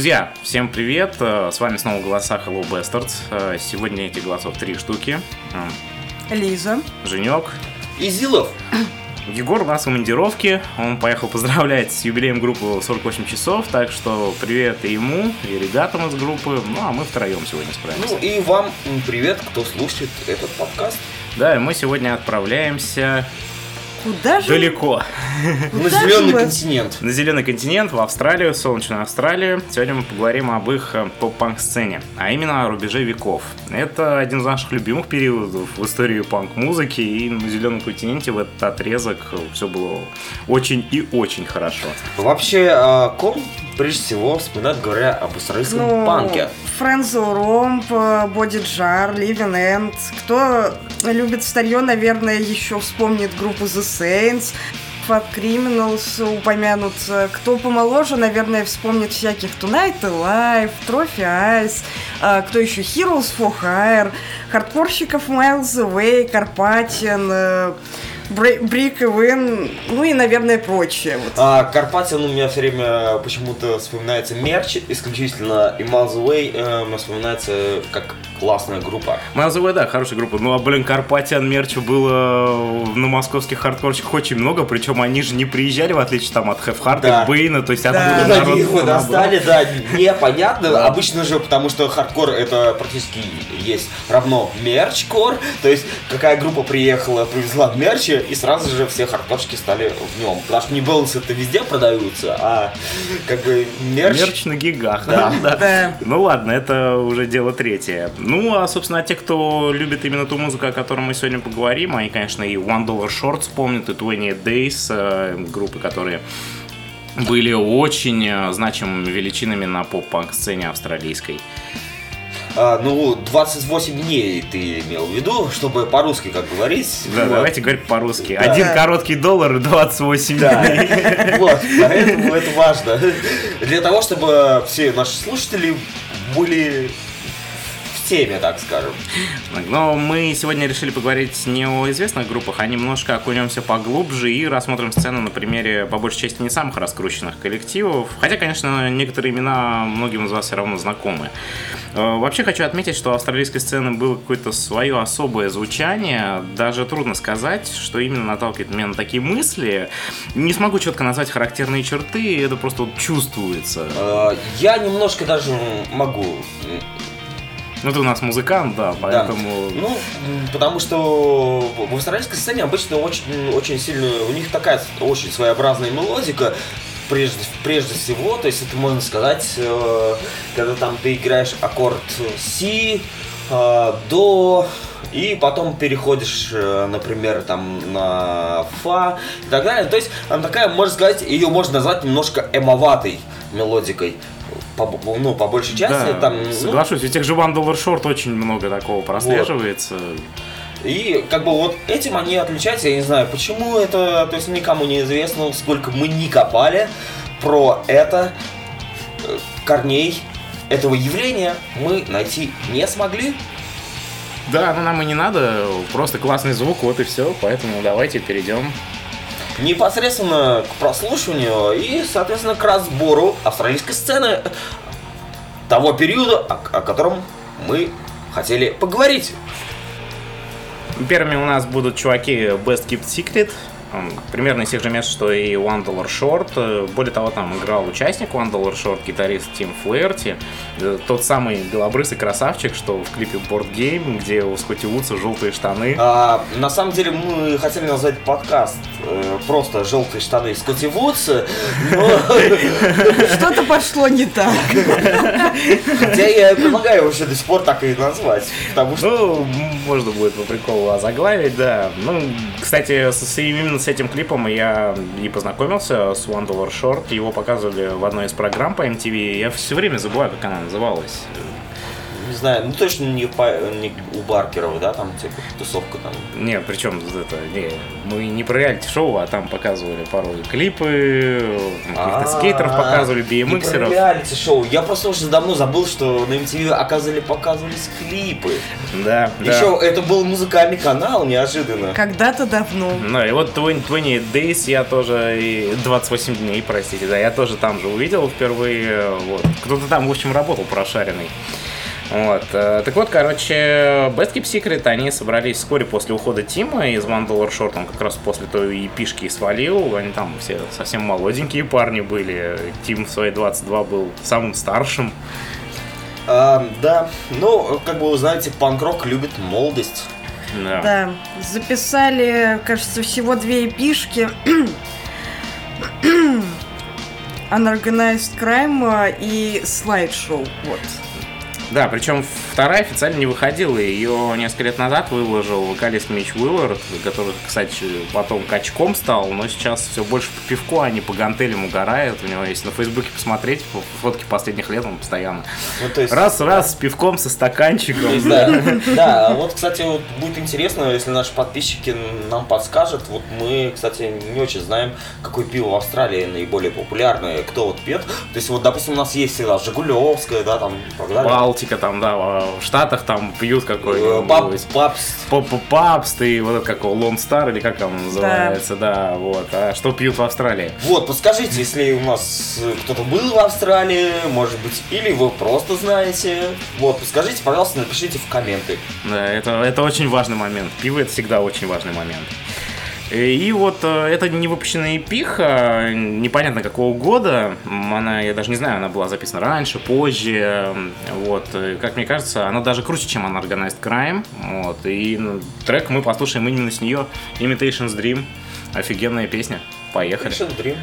Друзья, всем привет! Э, С вами снова голоса Hello Bastards. Э, Сегодня этих голосов три штуки. Э, Лиза. Женек. Изилов. Егор у нас в командировке. Он поехал поздравлять с юбилеем группы 48 часов. Так что привет и ему, и ребятам из группы. Ну, а мы втроем сегодня справимся. Ну и вам привет, кто слушает этот подкаст. Да, и мы сегодня отправляемся Куда же? далеко. На Куда зеленый же мы? континент. На зеленый континент, в Австралию, солнечную Австралию. Сегодня мы поговорим об их э, поп-панк-сцене, а именно о рубеже веков. Это один из наших любимых периодов в истории панк-музыки, и на зеленом континенте в этот отрезок все было очень и очень хорошо. Вообще, о ком прежде всего вспоминать, говоря об австралийском Ну, панке? Френзо Ромп, Боди Джар, Ливен Энд. Кто любит старье, наверное, еще вспомнит группу The Saints. Fat Criminals упомянут. Кто помоложе, наверное, вспомнит всяких Tonight Alive, Trophy Eyes, а, кто еще Heroes for Hire, хардкорщиков Miles Away, Карпатин, э, Брик и Вин, ну и, наверное, прочее. Вот. А, Карпатин у меня все время почему-то вспоминается мерч исключительно, и Miles Away э, вспоминается как классная группа. Мазовая, да, хорошая группа. Ну, а, блин, Карпатиан мерча было на московских хардкорщиках очень много, причем они же не приезжали, в отличие там от Heart Да. и Бейна, то есть Да. откуда Куда народ они его было достали, да, непонятно. Обычно же, потому что хардкор это практически есть равно мерчкор. То есть, какая группа приехала, привезла мерч, и сразу же все хардкорщики стали в нем. Потому что не балансы это везде продаются, а как бы мерч... Мерч на гигах, Да. да. Да. Ну ладно, это уже дело третье. Ну, а, собственно, те, кто любит именно ту музыку, о которой мы сегодня поговорим, они, конечно, и One Dollar Shorts помнят, и 28 Days, э, группы, которые были очень э, значимыми величинами на поп-панк-сцене австралийской. А, ну, 28 дней ты имел в виду, чтобы по-русски как говорить. Да, Вот. давайте говорить по-русски. Да. Один короткий доллар и 28 дней. Да, вот, поэтому это важно. Для того, чтобы все наши слушатели были теме, так скажем. Но мы сегодня решили поговорить не о известных группах, а немножко окунемся поглубже и рассмотрим сцену на примере, по большей части, не самых раскрученных коллективов. Хотя, конечно, некоторые имена многим из вас все равно знакомы. Э, Вообще хочу отметить, что у австралийской сцены было какое-то свое особое звучание. Даже трудно сказать, что именно наталкивает меня на такие мысли. Не смогу четко назвать характерные черты, это просто вот чувствуется. Э, Я немножко даже могу Ну, ты у нас музыкант, да, Да. поэтому... Ну, м, потому что в австралийской сцене обычно очень, очень сильно, у них такая очень своеобразная мелодика, прежде, прежде всего, то есть это можно сказать, э, когда там ты играешь аккорд си, э, до, и потом переходишь, э, например, там на фа и так далее. То есть она такая, можно сказать, ее можно назвать немножко эмоватой мелодикой. По, ну, по большей части, Да, там, ну, соглашусь. У тех же One Dollar Short очень много такого прослеживается. И как бы вот этим они отличаются, я не знаю, почему это, то есть никому не известно, сколько мы не копали про это, э, корней этого явления мы найти не смогли. Да, ну нам и не надо, просто классный звук, вот и все. Поэтому давайте перейдем. Непосредственно к прослушиванию и, соответственно, к разбору австралийской сцены того периода, о, о котором мы хотели поговорить. Первыми у нас будут чуваки Best Kept Secret. Примерно из тех же мест, что и One Dollar Short. Э, Более того, там играл участник One Dollar Short, гитарист Тим Флэрти. Э, Тот самый белобрысый красавчик, что в клипе Board Game, где у Скотти Вудса желтые штаны. А, на самом деле мы хотели назвать подкаст э, просто «Желтые штаны Скотти Вудса», но Что-то пошло не так. хотя я предлагаю вообще до сих пор так и назвать, потому что Ну, можно будет по приколу озаглавить, да. Ну, кстати, именно с этим клипом я и познакомился с One Short. Его показывали в одной из программ по MTV. Я все время забываю, как она называлась. Не знаю, ну точно не, по, не у Баркеров, да, там типа тусовка там. Не, причем это, не, мы не про реалити-шоу, а там показывали порой клипы, каких-то скейтеров показывали, BMXеров. Не реалити-шоу. Я просто уже давно забыл, что на MTV оказывали, показывались клипы. Да, да. Еще это был музыкальный канал, неожиданно. Когда-то давно. Ну и вот 20, 20 Days я тоже, и 28 дней, простите, да, я тоже там же увидел впервые, вот. Кто-то там, в общем, работал прошаренный. Вот. э, Так вот, короче, Best Keep Secret, они собрались вскоре после ухода Тима из One Dollar Short, он как раз после той и свалил, они там все совсем молоденькие парни были, Тим в свои 22 был самым старшим, А, да, ну, как бы вы знаете, панк-рок любит молодость. да. Да, записали, кажется, всего две эпишки. Unorganized Crime а, и слайд-шоу. Вот. Да, причем вторая официально не выходила. Ее несколько лет назад выложил вокалист Мич Уиллард, который, кстати, потом качком стал, но сейчас все больше по пивку, а не по гантелям угорает. У него есть на Фейсбуке посмотреть, фотки последних лет он постоянно. Ну, то есть, Раз-раз с пивком, со стаканчиком. Да, да, а вот, кстати, вот будет интересно, если наши подписчики нам подскажут. Вот мы, кстати, не очень знаем, какое пиво в Австралии наиболее популярное, кто вот пьет. То есть, вот, допустим, у нас есть всегда Жигулевская, да, там, и так далее. Балтика там, да, в Штатах там пьют какой-нибудь. Пап- Папс. Поп-папст и вот этот как Лон Стар или как он называется, да, вот. А что пьют в Австралии? Вот, подскажите, если у нас э, кто-то был в Австралии, может быть, или вы просто знаете. Вот, подскажите, пожалуйста, напишите в комменты. Да, это, это очень важный момент. Пиво это всегда очень важный момент. И вот э, это не выпущенная эпиха, непонятно какого года, она, я даже не знаю, она была записана раньше, позже, вот, э, как мне кажется, она даже круче, чем Unorganized Crime, вот, и трек мы послушаем именно с нее, Imitations Dream, офигенная песня, поехали. Action Dream.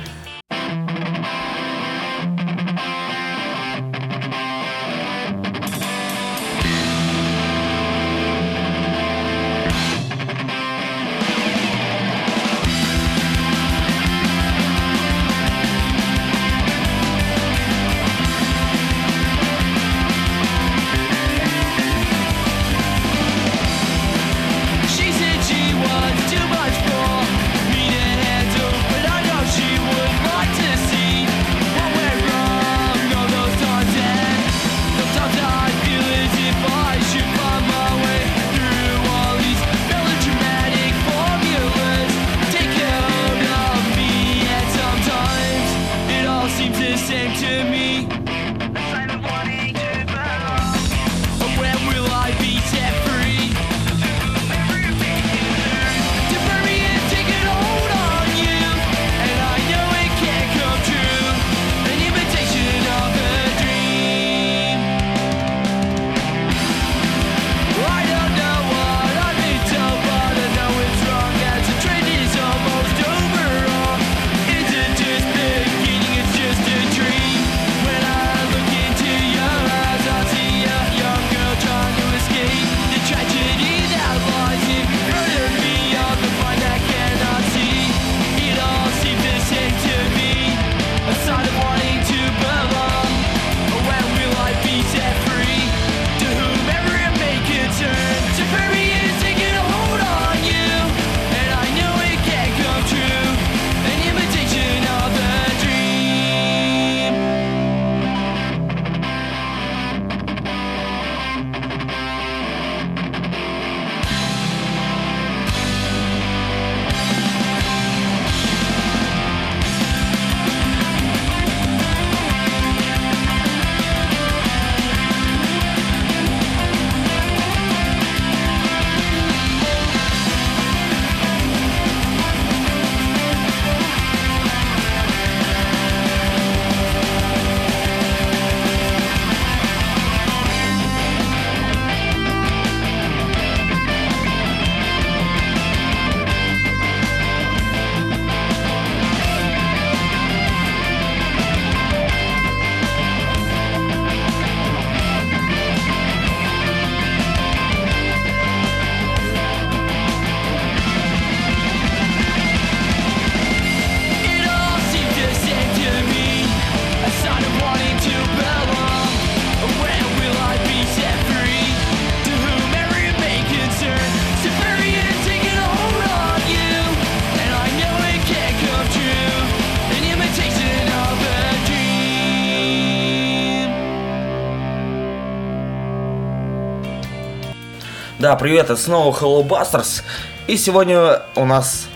Да, привет, это снова Hello Busters. И сегодня у нас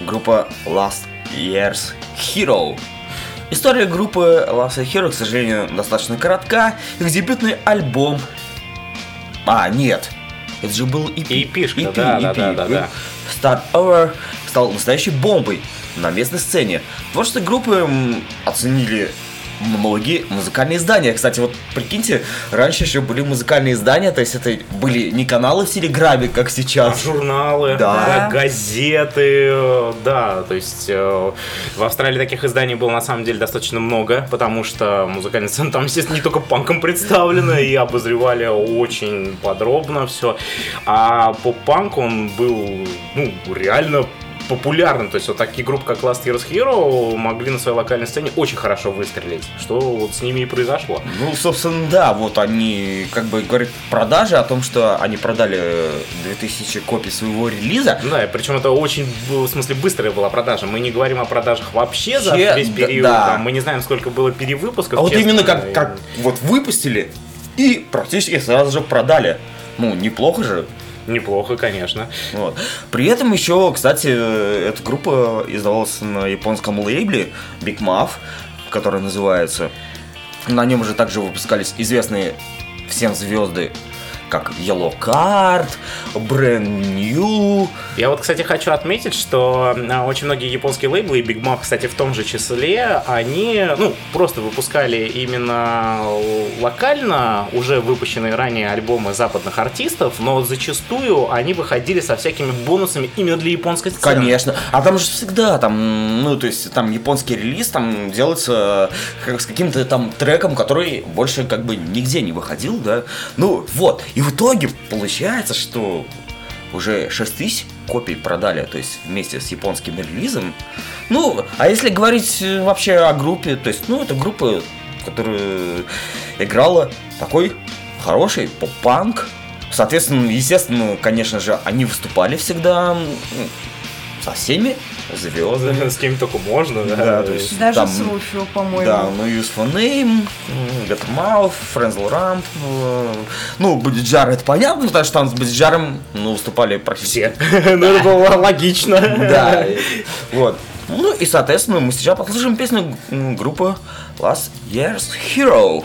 группа Last Year's Hero. История группы Last Year's Hero, к сожалению, достаточно коротка. Их дебютный альбом... А, нет. Это же был EP. EP-шка, EP, да, EP, да, да, да, Start Over стал настоящей бомбой на местной сцене. Творчество группы оценили многие музыкальные издания. Кстати, вот прикиньте, раньше еще были музыкальные издания, то есть это были не каналы в телеграме, как сейчас. А журналы, да. да, газеты, да, то есть э, в Австралии таких изданий было на самом деле достаточно много, потому что музыкальная сцена там, естественно, не только панком представлена, и обозревали очень подробно все, а поп-панк он был, ну, реально популярным. То есть вот такие группы, как Last Year's Hero, могли на своей локальной сцене очень хорошо выстрелить. Что вот с ними и произошло. Ну, собственно, да, вот они как бы говорят продажи о том, что они продали 2000 копий своего релиза. Да, причем это очень, в смысле, быстрая была продажа. Мы не говорим о продажах вообще за Че? весь период. Да. Там, мы не знаем, сколько было перевыпусков. А вот именно как, как вот выпустили и практически сразу же продали. Ну, неплохо же. Неплохо, конечно. Вот. При этом еще, кстати, эта группа издавалась на японском лейбле Big Muff, который называется. На нем же также выпускались известные всем звезды как Yellow Card, Brand New. Я вот, кстати, хочу отметить, что а, очень многие японские лейблы, и Big Mom, кстати, в том же числе, они, ну, просто выпускали именно локально уже выпущенные ранее альбомы западных артистов, но зачастую они выходили со всякими бонусами именно для японской сцены. Конечно. А там же всегда там, ну, то есть там японский релиз там делается как с каким-то там треком, который больше как бы нигде не выходил, да. Ну, вот. И в итоге получается, что уже 6 тысяч копий продали, то есть вместе с японским релизом. Ну, а если говорить э, вообще о группе, то есть, ну, это группа, которая играла такой хороший поп-панк. Соответственно, естественно, конечно же, они выступали всегда со всеми звездами. С кем только можно, да. да то есть, Даже там, с Руфио, по-моему. Да, ну Use for Name, Get Mouth, Frenzel Ramp. Ну, Бодиджар это понятно, потому что там с Бодиджаром ну, выступали практически все. Ну, это было логично. Да, вот. Ну и, соответственно, мы сейчас послушаем песню группы Last Year's Hero.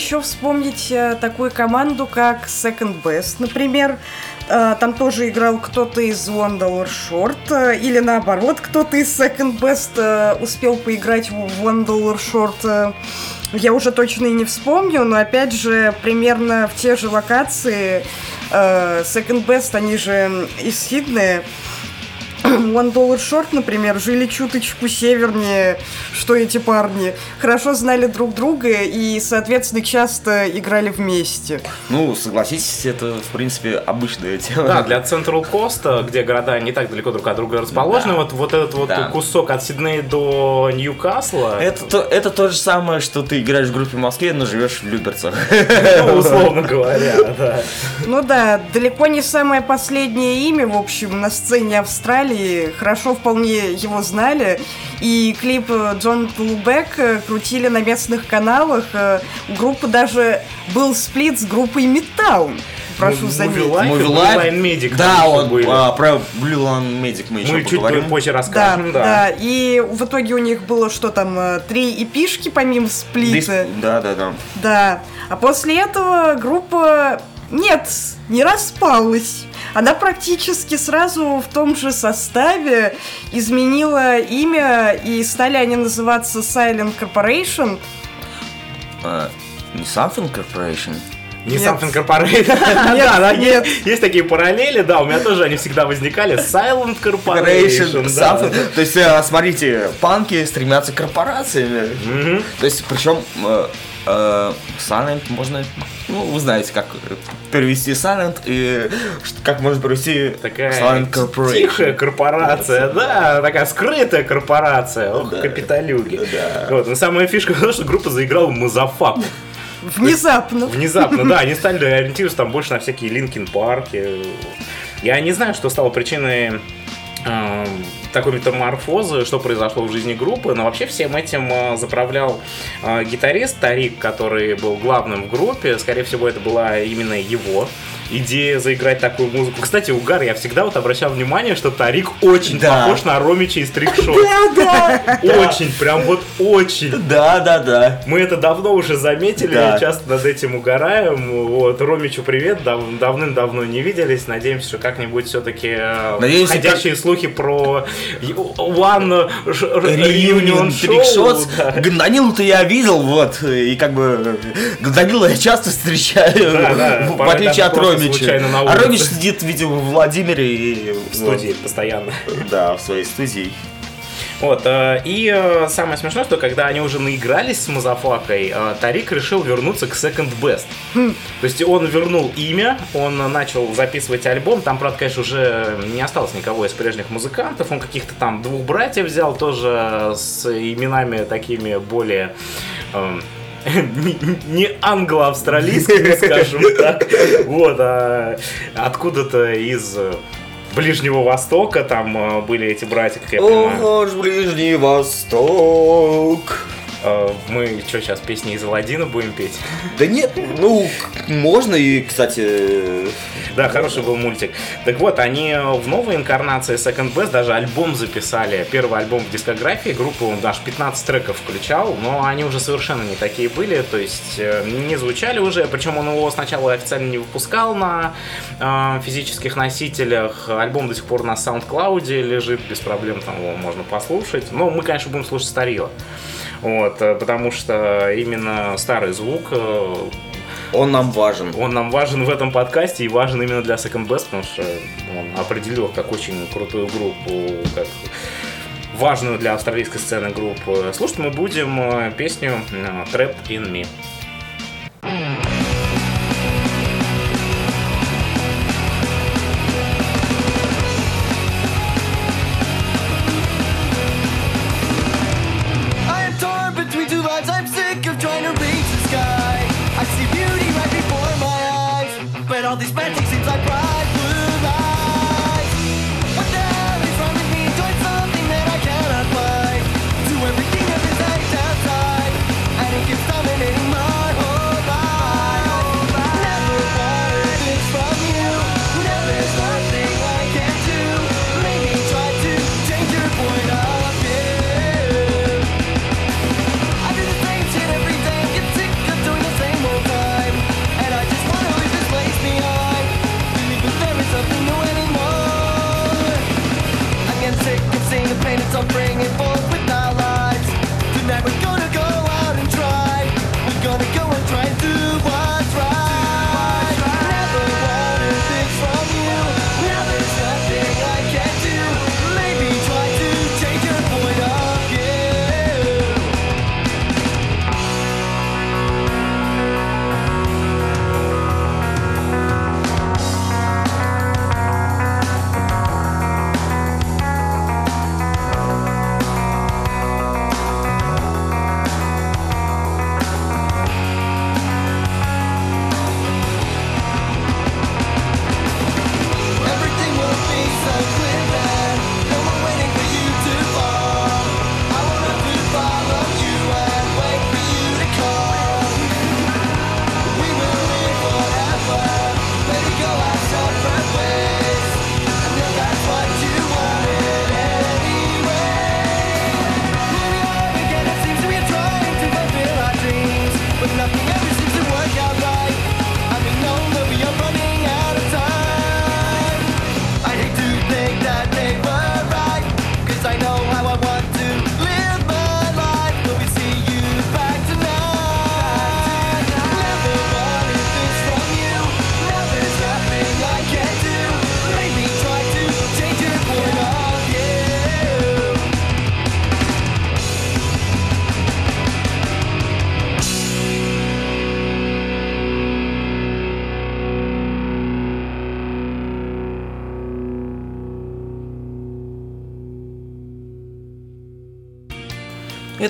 Еще вспомнить э, такую команду, как Second Best, например. Э, Там тоже играл кто-то из One Dollar Short, э, или наоборот, кто-то из Second Best успел поиграть в One Dollar Short. Я уже точно и не вспомню, но опять же, примерно в те же локации Second Best, они же из Сиднея, One Dollar Short, например, жили чуточку севернее, что эти парни. Хорошо знали друг друга и, соответственно, часто играли вместе. Ну, согласитесь, это, в принципе, обычное дело. Да, для Central Coast, где города не так далеко друг от друга расположены, Да. вот, вот этот вот Да. кусок от Сиднея до Ньюкасла, Это, то, это то же самое, что ты играешь в группе в Москве, но живешь в Люберцах. ну, условно говоря, да. Ну да, далеко не самое последнее имя, в общем, на сцене Австралии. Хорошо вполне его знали. И клип Джон Лубек крутили на местных каналах. Э, У группы даже был сплит с группой Металл. Прошу заметить. Line Medic Да, вот были. а, про Blue Line Medic мы еще Мы чуть поговорим. позже Да, расскажем, да, да. И в итоге у них было что там, э, три эпишки помимо сплита. Да, да, да. Да. А после этого группа... Нет, не распалась. Она практически сразу в том же составе изменила имя, и стали они называться Silent Corporation. А, не Something Corporation? Не Нет. Something Corporation. Да, да, нет. есть есть такие параллели, да, у меня тоже они всегда возникали. Silent Corporation, Corporation, да. То есть, э, смотрите, панки стремятся к корпорациями. Мгм. То есть, причем э, Silent можно, ну, вы знаете, как перевести Silent и как можно перевести Такая Silent Corporation. тихая корпорация, да, такая скрытая корпорация, ох, Да. капиталюги. Да. Вот, но самая фишка в том, что группа заиграла Мазафаку. Внезапно. Внезапно, да, они стали ориентироваться там больше на всякие Линкин парки. Я не знаю, что стало причиной эм, такой метаморфозы, что произошло в жизни группы, но вообще всем этим э, заправлял э, гитарист Тарик, который был главным в группе. Скорее всего, это была именно его идея заиграть такую музыку. Кстати, Угар, я всегда вот обращал внимание, что Тарик очень Да. похож на Ромича из Трикшоу. Да, Очень, прям вот очень. да, да, да. Мы это давно уже заметили, Да. часто над этим угораем. Вот, Ромичу привет, дав- давным-давно не виделись. Надеемся, что как-нибудь все-таки Надеемся, ходящие слухи про One Reunion Show, Shots. да. Гонданилу-то я видел, вот, и как бы Гонданилу я часто встречаю, Да, да, в отличие от Ромича. А. Ромич сидит, видимо, в Владимире и в студии постоянно. Да, в своей студии. Вот, э, и э, самое смешное, что когда они уже наигрались с Мазафакой, э, Тарик решил вернуться к Second Best. То есть он вернул имя, он начал записывать альбом, там, правда, конечно, уже не осталось никого из прежних музыкантов, он каких-то там двух братьев взял, тоже с именами такими более... эм, не, англо-австралийскими, скажем так. Вот, а откуда-то из Ближнего Востока там э, были эти братья, как я понимаю. О, Ближний Восток. Э, Мы что, сейчас песни из Аладдина будем петь? Да нет, ну, можно и, кстати, Да, хороший был мультик. Так вот, они в новой инкарнации Second Best даже альбом записали. Первый альбом в дискографии группы, он даже 15 треков включал, но они уже совершенно не такие были, то есть э, не звучали уже, причем он его сначала официально не выпускал на э, физических носителях. Альбом до сих пор на SoundCloud лежит, без проблем там его можно послушать. Но мы, конечно, будем слушать старье. Вот, э, потому что именно старый звук э, он нам важен. он нам важен в этом подкасте и важен именно для Second Best, потому что он определил как очень крутую группу, как важную для австралийской сцены группу. Слушать мы будем э, песню Trapped in Me.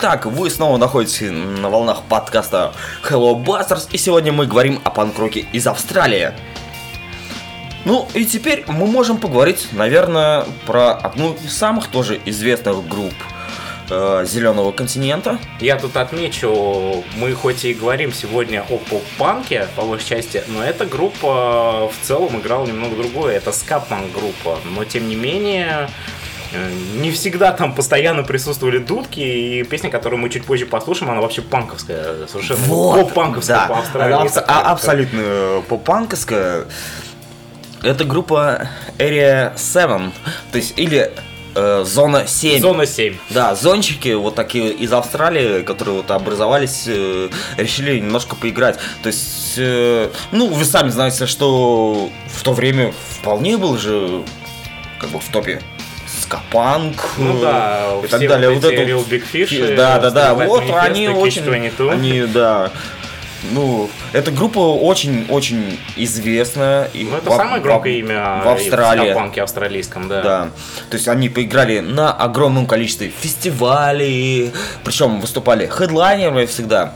Итак, вы снова находитесь на волнах подкаста Hello Busters, и сегодня мы говорим о панк-роке из Австралии. Ну и теперь мы можем поговорить, наверное, про одну из самых тоже известных групп э, Зеленого континента. Я тут отмечу, мы хоть и говорим сегодня о поп-панке, по большей части, но эта группа в целом играла немного другое. Это ска-панк группа, но тем не менее э, не всегда там постоянно присутствовали дудки, и песня, которую мы чуть позже послушаем, она вообще панковская, совершенно поп-панковская да. по Австралии. Абс- а- абсолютно э, поп-панковская. Это группа Area 7, то есть или э, Зона 7. Зона 7. Да, зончики вот такие из Австралии, которые вот образовались, э, решили немножко поиграть. То есть, э, ну, вы сами знаете, что в то время вполне был же как бы в топе скапанк Ну э, да, и так далее. вот Вот эти это Real Big Fish, Да, да, да. Starlight Вот они очень, Catch-22. они, да. Ну, эта группа очень-очень известная. И Ну, это в- самое в- громкое имя в Австралии. в панке австралийском, да. Да. То есть они поиграли на огромном количестве фестивалей, причем выступали хедлайнерами всегда.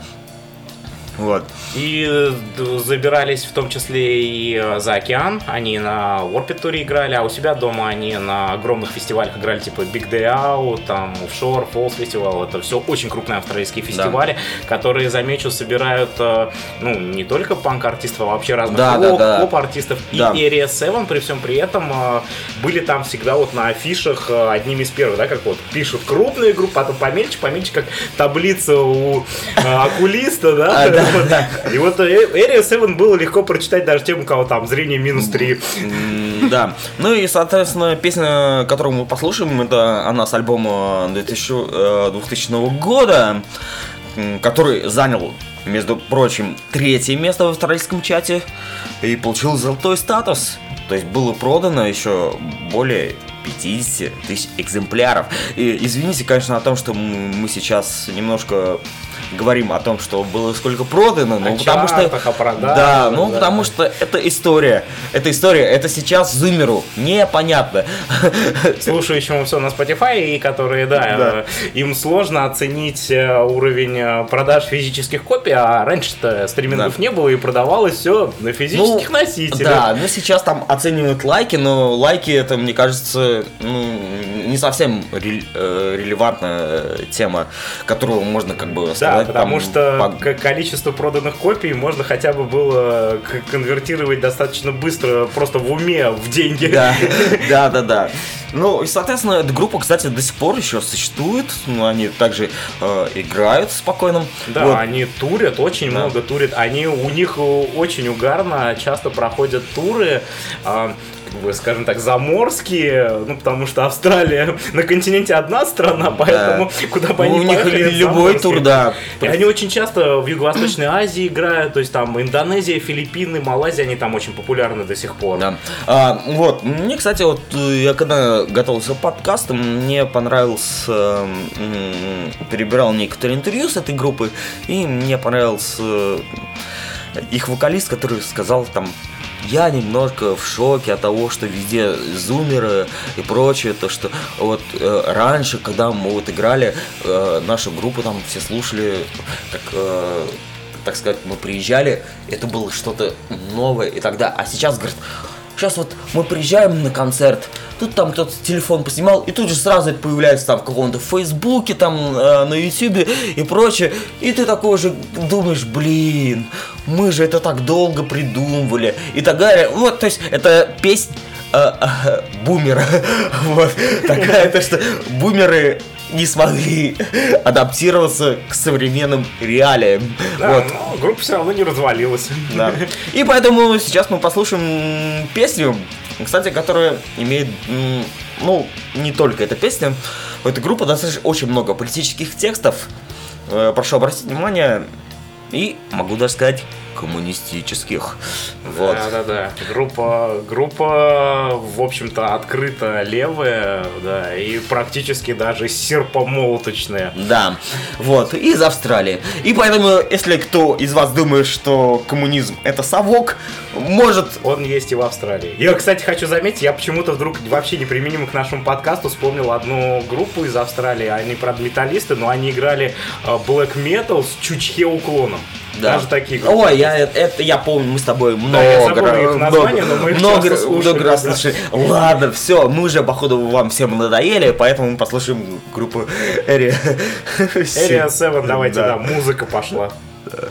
Вот. И э, забирались в том числе и э, за океан. Они на Warped Tour играли, а у себя дома они на огромных фестивалях играли, типа Big Day Out, там Offshore, Falls Festival. Это все очень крупные австралийские фестивали, которые, замечу, собирают э, ну, не только панк-артистов, а вообще разных Да, да, да. поп-артистов. Да. И Area 7 при всем при этом были там всегда вот на афишах одними из первых, да, как вот пишут крупные группы, потом помельче, помельче, как таблица у окулиста, да, А, да, да. И вот э, Area 7 было легко прочитать даже тем, у кого там зрение минус 3. М, Да. Ну и, соответственно, песня, которую мы послушаем, это она с альбома 2000, э, 2000 года, м, который занял, между прочим, третье место в австралийском чате и получил золотой статус. То есть было продано еще более 50 тысяч экземпляров. И извините, конечно, о том, что мы сейчас немножко говорим о том, что было сколько продано, Ну, потому что... продажах, да, ну да. потому что это история. Это история, это сейчас зумеру непонятно. Слушающему все на Spotify, и которые, да, Да. им сложно оценить э, уровень э, продаж физических копий, а раньше-то стримингов Да. не было, и продавалось все на физических носителях. Да, ну сейчас там оценивают лайки, но лайки это, мне кажется, ну, не совсем э, релевантная тема, которую можно как бы Да, потому там, что по- количество проданных копий можно хотя бы было к- конвертировать достаточно быстро, просто в уме, в деньги. Да, да, да, да. Ну, и, соответственно, эта группа, кстати, до сих пор еще существует. Ну, они также э, играют спокойно. Да, Вот. они турят, очень Да. много турят. Они у них э, очень угарно часто проходят туры. бы, скажем так, заморские, ну, потому что Австралия на континенте одна страна, поэтому куда бы Ну, они у ни них любой тур, да. И они очень часто в Юго-Восточной Азии играют, то есть там Индонезия, Филиппины, Малайзия, они там очень популярны до сих пор. Да. А, вот, мне, кстати, вот э, я когда готовился к подкасту, мне понравился, перебирал некоторые интервью с этой группы, и мне понравился э, их вокалист, который сказал там я немножко в шоке от того, что везде зумеры и прочее, то что вот э, раньше, когда мы вот играли, э, нашу группу там все слушали, как э, так сказать, мы приезжали, это было что-то новое и тогда. А сейчас, говорит, сейчас вот мы приезжаем на концерт, тут там кто-то телефон поснимал, и тут же сразу появляется там в каком-то Фейсбуке, там э, на Ютубе и прочее. И ты такой же думаешь, блин, мы же это так долго придумывали и так далее. Вот, то есть это песня э, э, бумера. Вот такая, то что бумеры не смогли адаптироваться к современным реалиям. Да, Вот. но группа все равно не развалилась. Да. И поэтому сейчас мы послушаем песню, кстати, которая имеет, ну, не только эта песня, у этой группы достаточно очень много политических текстов. Э, Прошу обратить внимание, и могу даже сказать, коммунистических. Вот. Да, да, да. Группа, группа, в общем-то, открыто левая, да, и практически даже серпомолоточная. Да, вот, из Австралии. И поэтому, если кто из вас думает, что коммунизм это совок, может... Он есть и в Австралии. Я, кстати, хочу заметить, я почему-то вдруг вообще неприменимо к нашему подкасту вспомнил одну группу из Австралии. Они, правда, металлисты, но они играли э, black metal с чучхе уклоном. Да. Даже такие группы. Ой, я, это я помню, мы с тобой много, Да, я забыл их много, но мы их много, часто слушали, много раз да. слушали. Ладно, все, мы уже, походу, вам всем надоели, поэтому мы послушаем группу Эри. Area 7, давайте, да, музыка пошла. Well,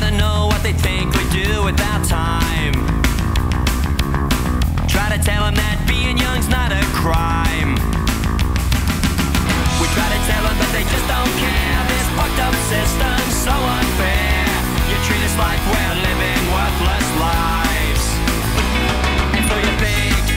I don't know what they think we do without time. Try to tell them that being young's not a crime. We try to tell them, but they just don't care. This fucked up system's so unfair. You treat us like we're living worthless lives. And so you think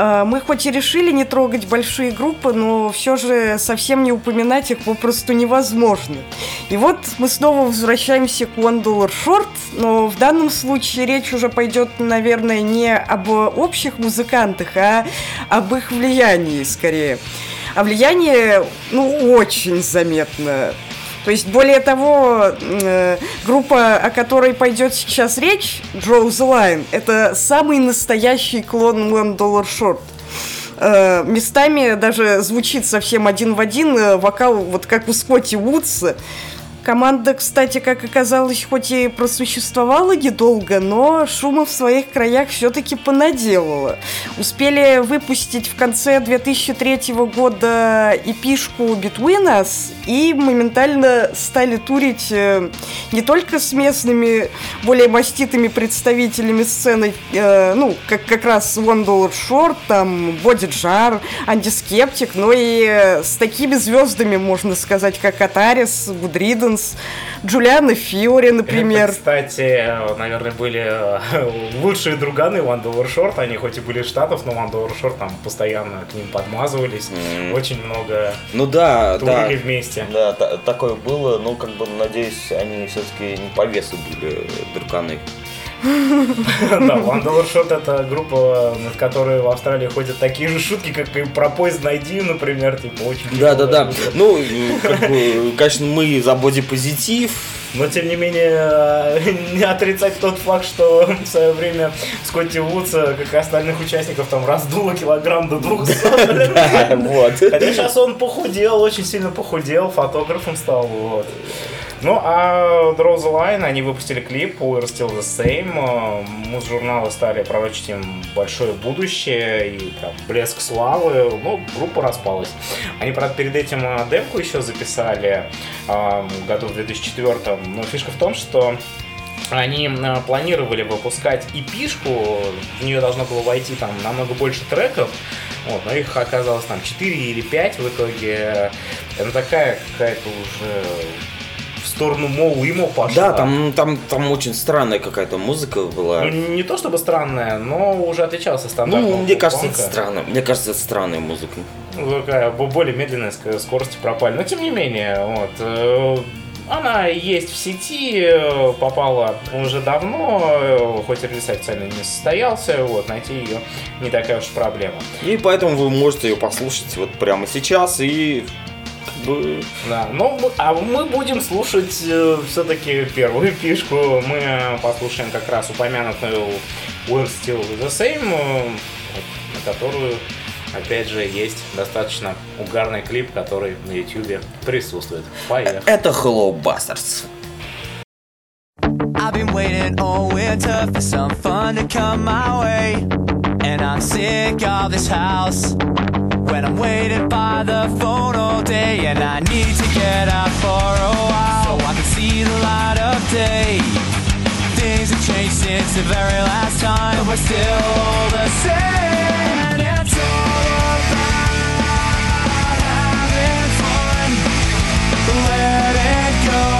Мы хоть и решили не трогать большие группы, но все же совсем не упоминать их попросту невозможно. И вот мы снова возвращаемся к One Dollar Short, но в данном случае речь уже пойдет, наверное, не об общих музыкантах, а об их влиянии скорее. А влияние, ну, очень заметно. То есть, более того, э, группа, о которой пойдет сейчас речь, the Line, это самый настоящий клон One Dollar Short. Э, местами даже звучит совсем один в один э, вокал, вот как у Скотти Вудса. Команда, кстати, как оказалось, хоть и просуществовала недолго, но шума в своих краях все-таки понаделала. Успели выпустить в конце 2003 года эпишку Between Us и моментально стали турить э, не только с местными, более маститыми представителями сцены, э, ну, как, как раз One Dollar Short, там, Body Jar, Антискептик, но и э, с такими звездами, можно сказать, как Атарис, Гудриденс, Джулиана Фиори, например. Это, кстати, наверное, были э, лучшие друганы Dollar Short. Они хоть и были штатов, но Dollar Short там постоянно к ним подмазывались. Мгм. Очень много Ну да, да. турили вместе. Да, та- такое было, но как бы надеюсь, они все-таки не по весу были друканы. Да, One Dollar это группа, над которой в Австралии ходят такие же шутки, как и про поезд найди, например, типа очень Да, да, да. Ну, конечно, мы за бодипозитив. Но тем не менее, не отрицать тот факт, что в свое время Скотти Вудс, э, как и остальных участников, там раздуло килограмм до 200. блин. Да, вот. Хотя сейчас он похудел, очень сильно похудел, фотографом стал. Ну, а Draw the Line, они выпустили клип We're Still the Same. Э, Муз-журналы стали пророчить им большое будущее и там, блеск славы. Ну, группа распалась. Они, правда, перед этим э, демку еще записали э, году в 2004. Но фишка в том, что они э, планировали выпускать эпишку, в нее должно было войти там намного больше треков, вот, но их оказалось там 4 или 5 в итоге. Это такая какая-то уже сторону Моу Имо пошла. Да, там, там, там очень странная какая-то музыка была. Ну, не то чтобы странная, но уже отличался Ну, стандартного мне кажется, это странно. Мне кажется, это странная музыка. Ну, такая бо- более медленная ск- скорости пропали. Но тем не менее, вот. э, Она есть в сети, попала уже давно, э, хоть релиз официально не состоялся, вот, найти ее не такая уж проблема. И поэтому вы можете ее послушать вот прямо сейчас и. Да, но мы- а мы будем слушать все-таки первую фишку. Мы э, послушаем как раз упомянутую We're Still the Same, э, на которую, опять же, есть достаточно угарный клип, который на YouTube присутствует. Поехали. Это Hello Bastards. I've been waiting all winter for some fun to come my way. And I'm sick of this house. When I'm waiting by the phone all day. And I need to get out for a while. So I can see the light of day. Things have changed since the very last time. But we're still the same. And it's all about having fun. Let it go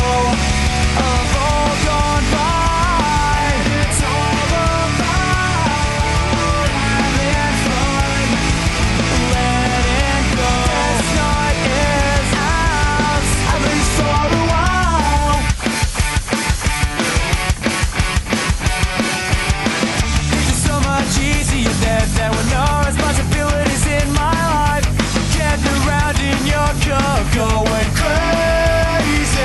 responsibilities in my life. Getting around in your going crazy.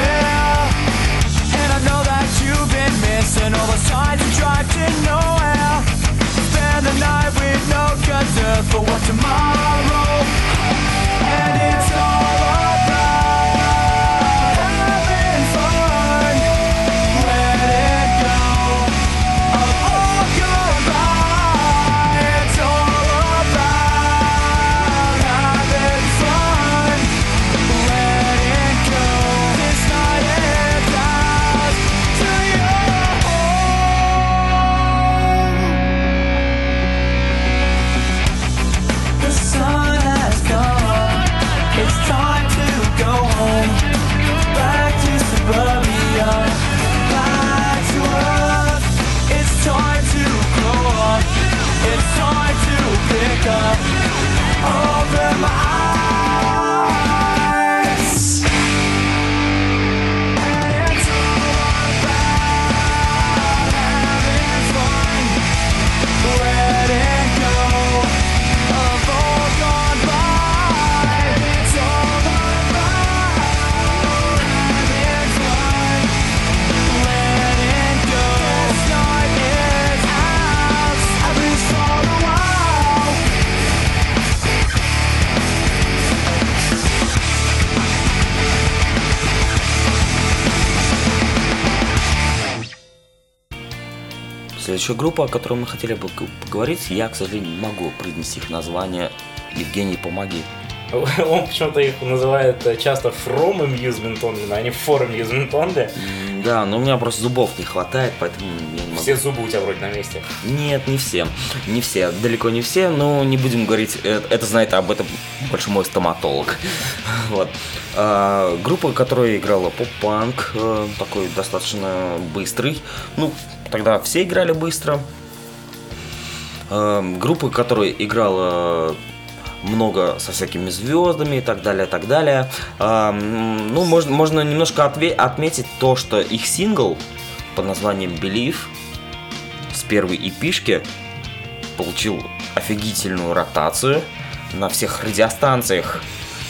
And I know that you've been missing all those times you drive to nowhere. Spend the night with no concern for what tomorrow. Следующая группа, о которой мы хотели бы поговорить, я, к сожалению, не могу произнести их название. Евгений, помоги. Он почему-то их называет э, часто from amusement only, а не for amusement only. Да, но у меня просто зубов не хватает, поэтому я не могу. Все зубы у тебя вроде на месте. Нет, не все. Не все, далеко не все, но не будем говорить, э, это знает об этом больше мой стоматолог. Вот. А, Группа, которая играла поп-панк, э, такой достаточно быстрый. Ну, тогда все играли быстро. А, Группа, которая играла много со всякими звездами и так далее, и так далее. А, м, ну, можно, можно немножко отметить то, что их сингл под названием Believe с первой эпишки получил офигительную ротацию на всех радиостанциях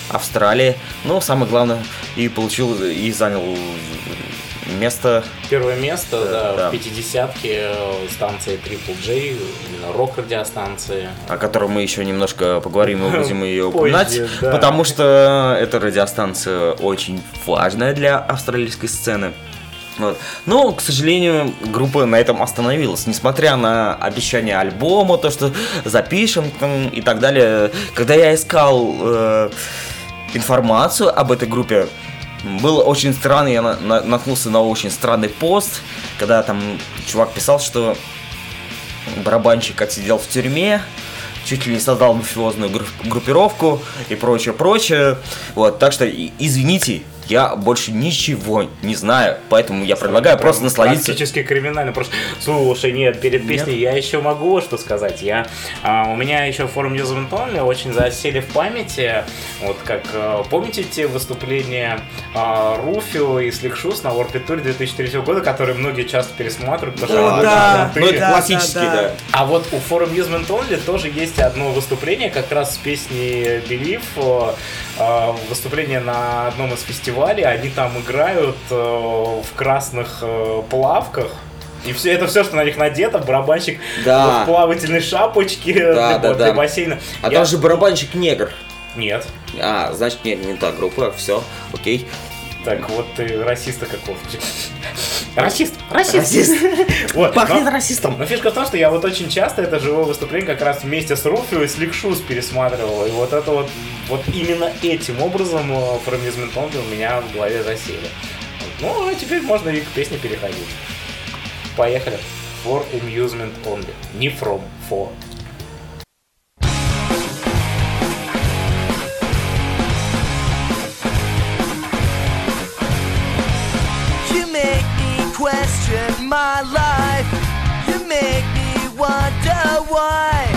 Австралии. Но самое главное, и получил и занял место. Первое место, да, да. в 50-ке э, станции Triple J, именно рок-радиостанции. о котором мы еще немножко поговорим и будем ее упоминать, да. потому что эта радиостанция очень важная для австралийской сцены. Вот. Но, к сожалению, группа на этом остановилась. Несмотря на обещание альбома, то, что запишем там, и так далее. Когда я искал э, информацию об этой группе, было очень странно, я на- на- наткнулся на очень странный пост, когда там чувак писал, что барабанщик отсидел в тюрьме, чуть ли не создал мафиозную групп- группировку и прочее, прочее. Вот, так что извините, я больше ничего не знаю, поэтому я предлагаю просто насладиться. Практически криминально. Просто, слушай, нет, перед песней я еще могу вот что сказать. Я, а, у меня еще форум Amusement Only очень засели в памяти. Вот как, э, помните те выступления а, Руфио и Сликшус на Warped Tour 2003 года, которые многие часто пересматривают, потому что О, они да, крутые. Ну, это да, классический, да, да. да. А вот у Forum Amusement Only тоже есть одно выступление, как раз с песней Believe, э, э, выступление на одном из фестивалей, они там играют э, в красных э, плавках, и все это все, что на них надето, барабанщик Да. в плавательной шапочке Да, для, да, для да. бассейна. А Я- там же барабанщик негр. Нет. А, значит, нет, не та группа, все, окей. Так, вот ты расиста какого Расист! Расист! Расист. Вот, Пахнет но- расистом. Но фишка в том, что я вот очень часто это живое выступление как раз вместе с Руфио и Сликшус пересматривал. И вот это вот, вот именно этим образом э, Only у меня в голове засели. Ну, а теперь можно и к песне переходить. Поехали. For Amusement Only. Не From, For. My life. You make me wonder why.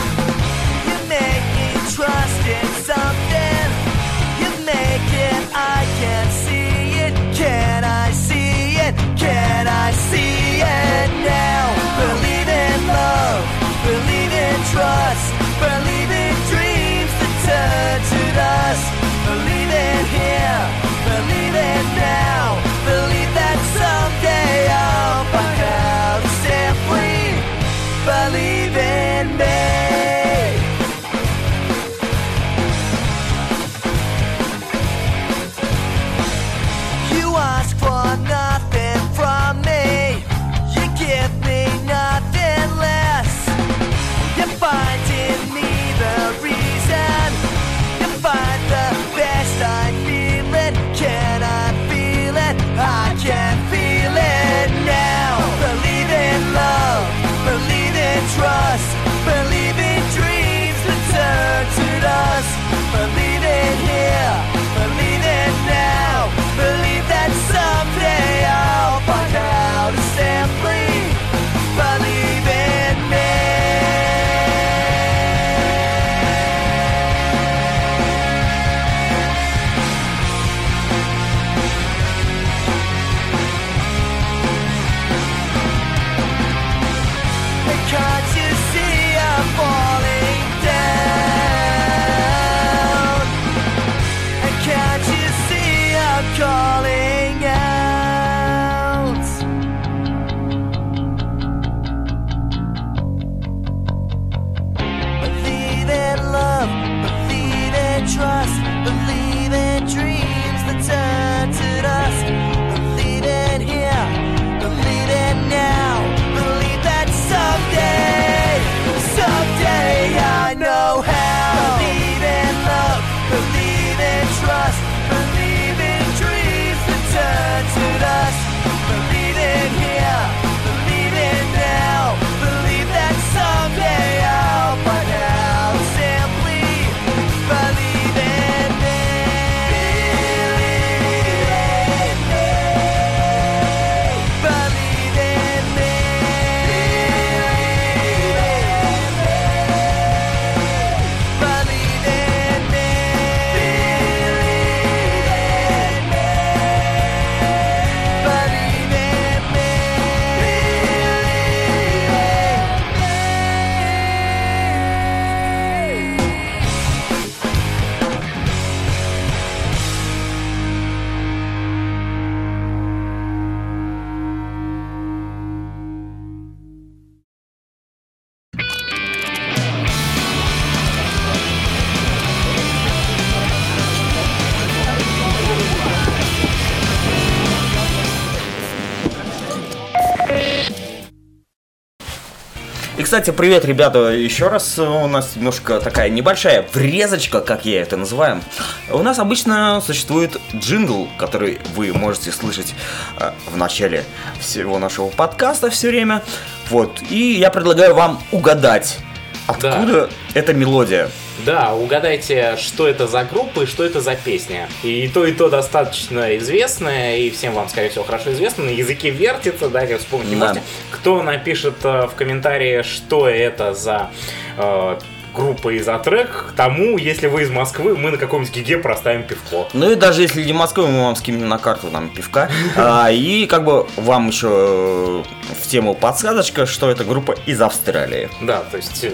Кстати, привет, ребята, еще раз. У нас немножко такая небольшая врезочка, как я это называю. У нас обычно существует джингл, который вы можете слышать э, в начале всего нашего подкаста все время. Вот. И я предлагаю вам угадать, откуда эта мелодия. Да, угадайте, что это за группа и что это за песня. И то, и то достаточно известное, и всем вам, скорее всего, хорошо известно. На языке вертится, да, как вспомнить не Да. можете. Кто напишет э, в комментарии, что это за э, группа и за трек, к тому, если вы из Москвы, мы на каком-нибудь гиге проставим пивко. Ну и даже если не Москвы, мы вам скинем на карту там пивка. А, и как бы вам еще э, в тему подсказочка, что это группа из Австралии. Да, то есть э,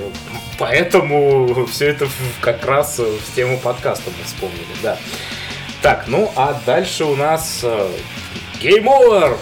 поэтому все это как раз э, в тему подкаста мы вспомнили, да. Так, ну а дальше у нас Game Over!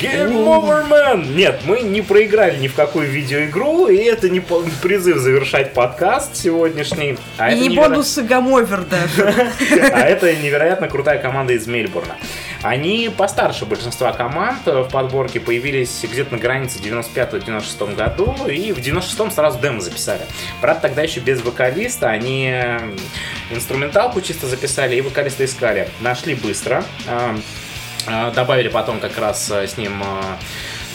Game Over, man! Нет, мы не проиграли ни в какую видеоигру, и это не призыв завершать подкаст сегодняшний. А И это не неверо- бонусы гамовер даже. а это невероятно крутая команда из Мельбурна. Они постарше большинства команд в подборке появились где-то на границе 95-96 году, и в 96-м сразу демо записали. Правда, тогда еще без вокалиста, они инструменталку чисто записали и вокалиста искали. Нашли быстро, добавили потом как раз э, с ним э,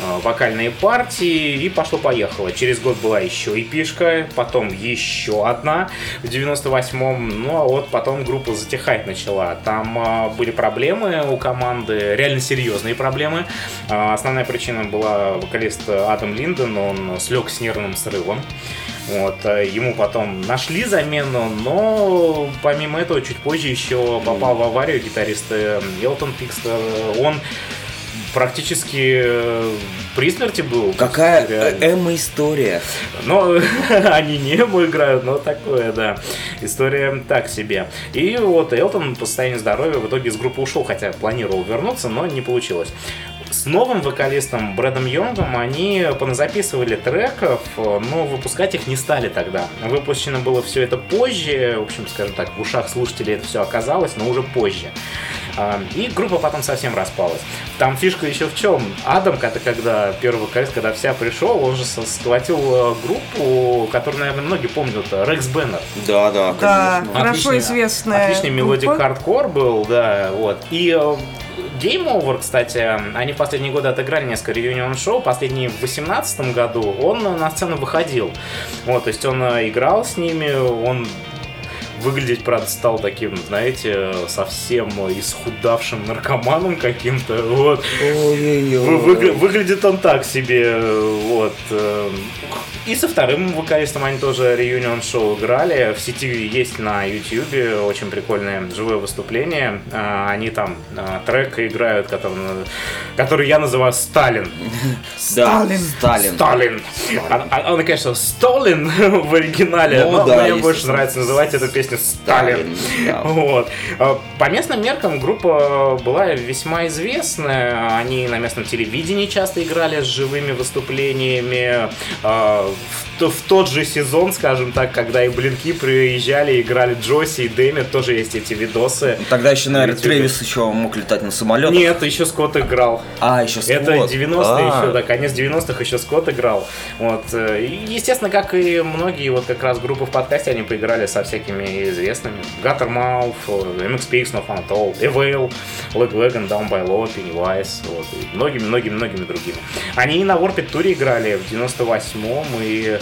вокальные партии и пошло-поехало. Через год была еще и пишка, потом еще одна в 98-м, ну а вот потом группа затихать начала. Там э, были проблемы у команды, реально серьезные проблемы. Э, основная причина была вокалист Адам Линден, он слег с нервным срывом. Вот, э, ему потом нашли замену, но помимо этого чуть позже еще попал в аварию гитарист э, Элтон Пикстер. Он практически э, при смерти был. Какая Реально. эмо-история. Но они не ему играют, но такое, да. История так себе. И вот Элтон по состоянию здоровья в итоге из группы ушел, хотя планировал вернуться, но не получилось. С новым вокалистом Брэдом Йонгом они поназаписывали треков, но выпускать их не стали тогда. Выпущено было все это позже, в общем, скажем так, в ушах слушателей это все оказалось, но уже позже. А, И группа потом совсем распалась. Там фишка еще в чем? Адам, это когда первый вокалист, когда вся пришел, он же схватил э, группу, которую, наверное, многие помнят, это Rex Banner. Да, да, Да, конечно. хорошо Отличный- известная Отличный melodic хардкор был, да, вот. И э, Game Over, кстати, они в последние годы отыграли несколько реюнион шоу. Последний в 2018 году он на сцену выходил. Вот, то есть он э, играл с ними, он выглядеть, правда, стал таким, знаете, совсем исхудавшим наркоманом каким-то, вот. Вы- выгля- выглядит он так себе, вот. И со вторым вокалистом они тоже реюнион шоу играли. В сети есть на YouTube очень прикольное живое выступление. А, Они там а, трек играют, который, который я называю Сталин. Сталин. Сталин. Сталин. А- Он, конечно, Сталин в оригинале, Ну но мне больше нравится называть эту песню Сталин. Сталин, да. Вот. А, По местным меркам группа была весьма известная. Они на местном телевидении часто играли с живыми выступлениями. А, В, то- в тот же сезон, скажем так, когда и Блинки приезжали, играли Джоси и Дэми, тоже есть эти видосы. Тогда еще, наверное. Тревис еще мог летать на самолетах. Нет, еще Скотт играл. А, еще Это Скотт. 90-е А. еще, да, конец 90-х еще Скотт играл. Вот. э, и, естественно, как и многие вот как раз группы в подкасте, они поиграли со всякими известными. Э, MXPX, No Fun at All, Evail, Leg Wagon, Down by Law, Pennywise, вот, и многими-многими-многими другими. Они и на Warped Tour играли в 98-м и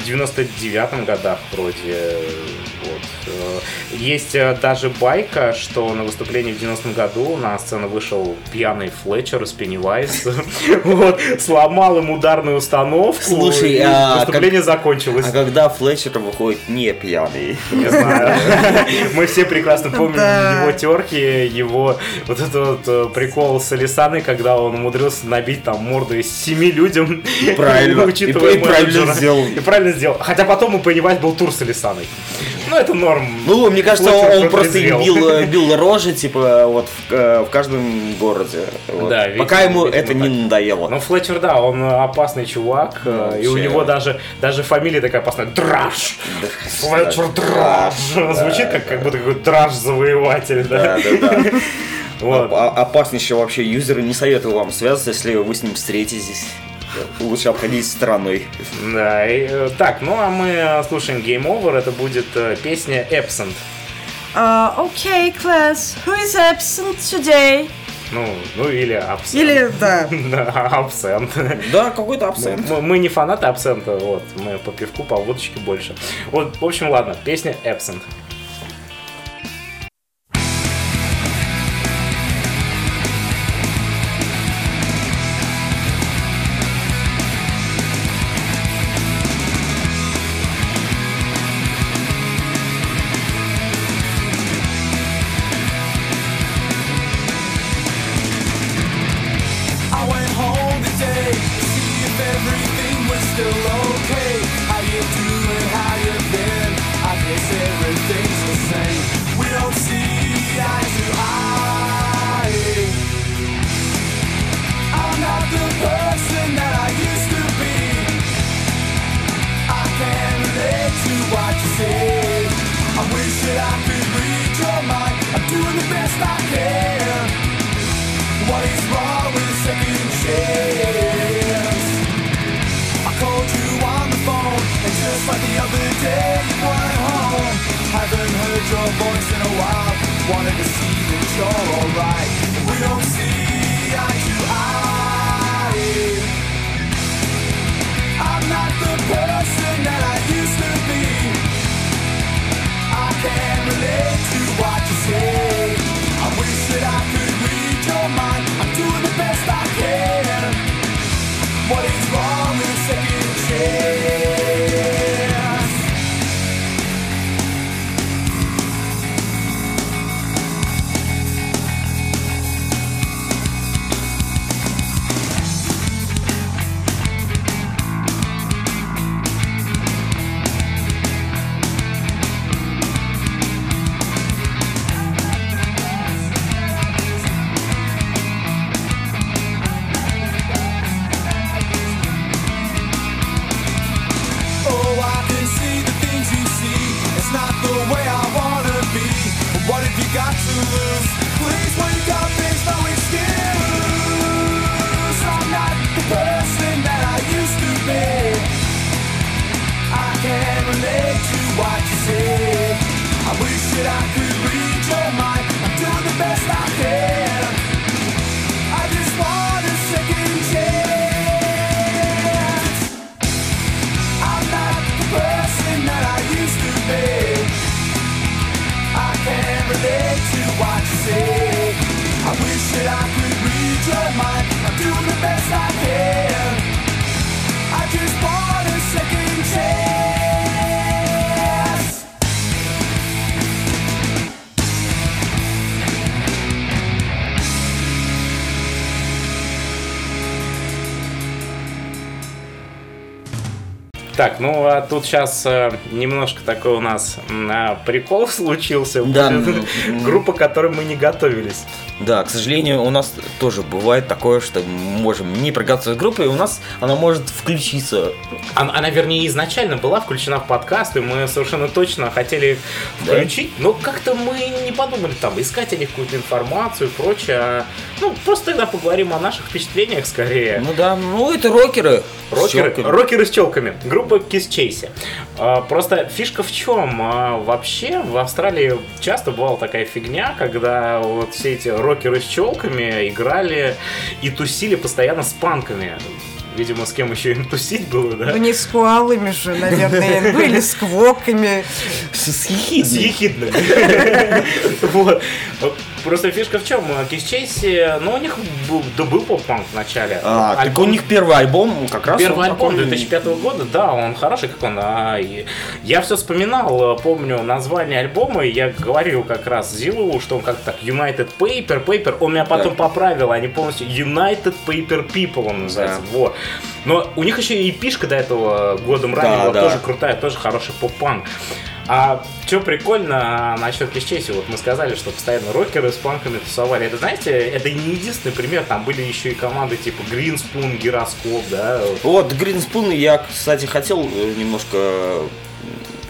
в 99-м годах вроде. Вот. Э, Есть э, даже байка, что на выступлении в 90-м году на сцену вышел пьяный Флетчер из Pennywise. Вот, сломал им ударную установку. Слушай, и а выступление закончилось. А когда Флетчер выходит не пьяный? Не знаю. Мы все прекрасно помним Да. его терки, его вот этот вот э, прикол с Алисаной, когда он умудрился набить там морду из семи людям. Правильно. И- и правильно сделал. И правильно сделал. Хотя потом мы понимать был тур с Алисаной. Ну, это норм. Ну, мне кажется, Флетчер он просто бил, э, бил рожи, типа, вот в, э, в каждом городе. Вот. Да, видимо, Пока ему видимо, это не так. надоело. Ну, Флетчер, да, он опасный чувак, э, и у него даже, даже фамилия такая опасная. Драж! Флетчер Драж! Звучит как, как будто какой Драж-завоеватель, да? Да, да, да. Вот. А- Опаснейший вообще юзер. Не советую вам связываться, если вы с ним встретитесь. Лучше обходить стороной. Да, и, э, так, ну а мы слушаем Game Over, это будет э, песня Absent. Uh, okay, class. Who is absent today? Ну, ну или Absent. Или, да. Да, абсент. Да, какой-то абсент. Мы, мы не фанаты абсента, вот, мы по пивку, по водочке больше. Вот, в общем, ладно, песня Absent. Best I Так, ну а тут сейчас немножко такой у нас а, прикол случился. Да, Будет ну, Группа, к которой мы не готовились. Да, к сожалению, у нас тоже бывает такое, что мы можем не приготовить группу, и у нас она может включиться. Она, она, вернее, изначально была включена в подкаст, и мы совершенно точно хотели их Да? включить, но как-то мы не подумали там искать о них какую-то информацию и прочее. а, Ну, просто тогда поговорим о наших впечатлениях скорее. Ну да, ну это рокеры. Рокеры, рокеры с челками. Группа Kiss Chase. А, Просто фишка в чем? А, Вообще в Австралии часто бывала такая фигня, когда вот все эти рокеры с челками играли и тусили постоянно с панками. Видимо, с кем еще им тусить было, да? Ну не с куалами же, наверное, ну или с квоками. С С ехидной. ехидными. Вот. Просто фишка в чем? Kiss Chase, ну, у них был, да был поп-панк в начале. А, так у Альбом- них первый альбом как раз. Первый альбом такой- 2005 года, да, он хороший, как он. а, и я все вспоминал, э, помню название альбома, и я говорил как раз Зилу, что он как так United Paper, Paper, он меня потом Да. поправил, они полностью United Paper People он называется. Да. Вот. Но у них еще и пишка до этого годом ранее Да, была да. тоже крутая, тоже хороший поп-панк. А что прикольно насчет Кишчеси, вот мы сказали, что постоянно рокеры с панками тусовали. Это, знаете, это не единственный пример, там были еще и команды типа Гринспун, Гироскоп, да, Вот, Гринспун я, кстати, хотел э, немножко м,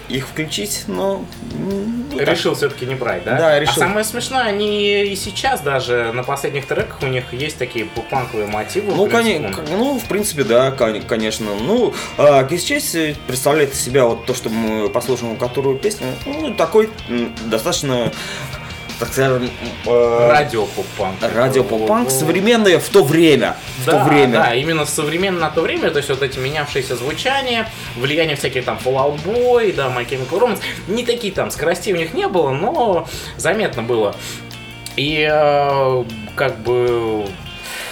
их включить, но... ну. Решил все-таки не брать, да? Да, решил. А самое смешное, они и сейчас даже на последних треках у них есть такие панковые мотивы. Ну, в принципе, коне- к- ну, в принципе, да, кон- конечно. Ну, а, Kiss Chase представляет из себя вот то, что мы послушаем, которую песню, ну, такой достаточно, так скажем, э, Радио поп-панк. радио поп-панк современное в то время. В Да, то время. да, именно современно на то время, то есть вот эти менявшиеся звучания, влияние всяких там Fall Out Boy, да, My Chemical Romance, не такие там скоростей у них не было, но заметно было. И э, как бы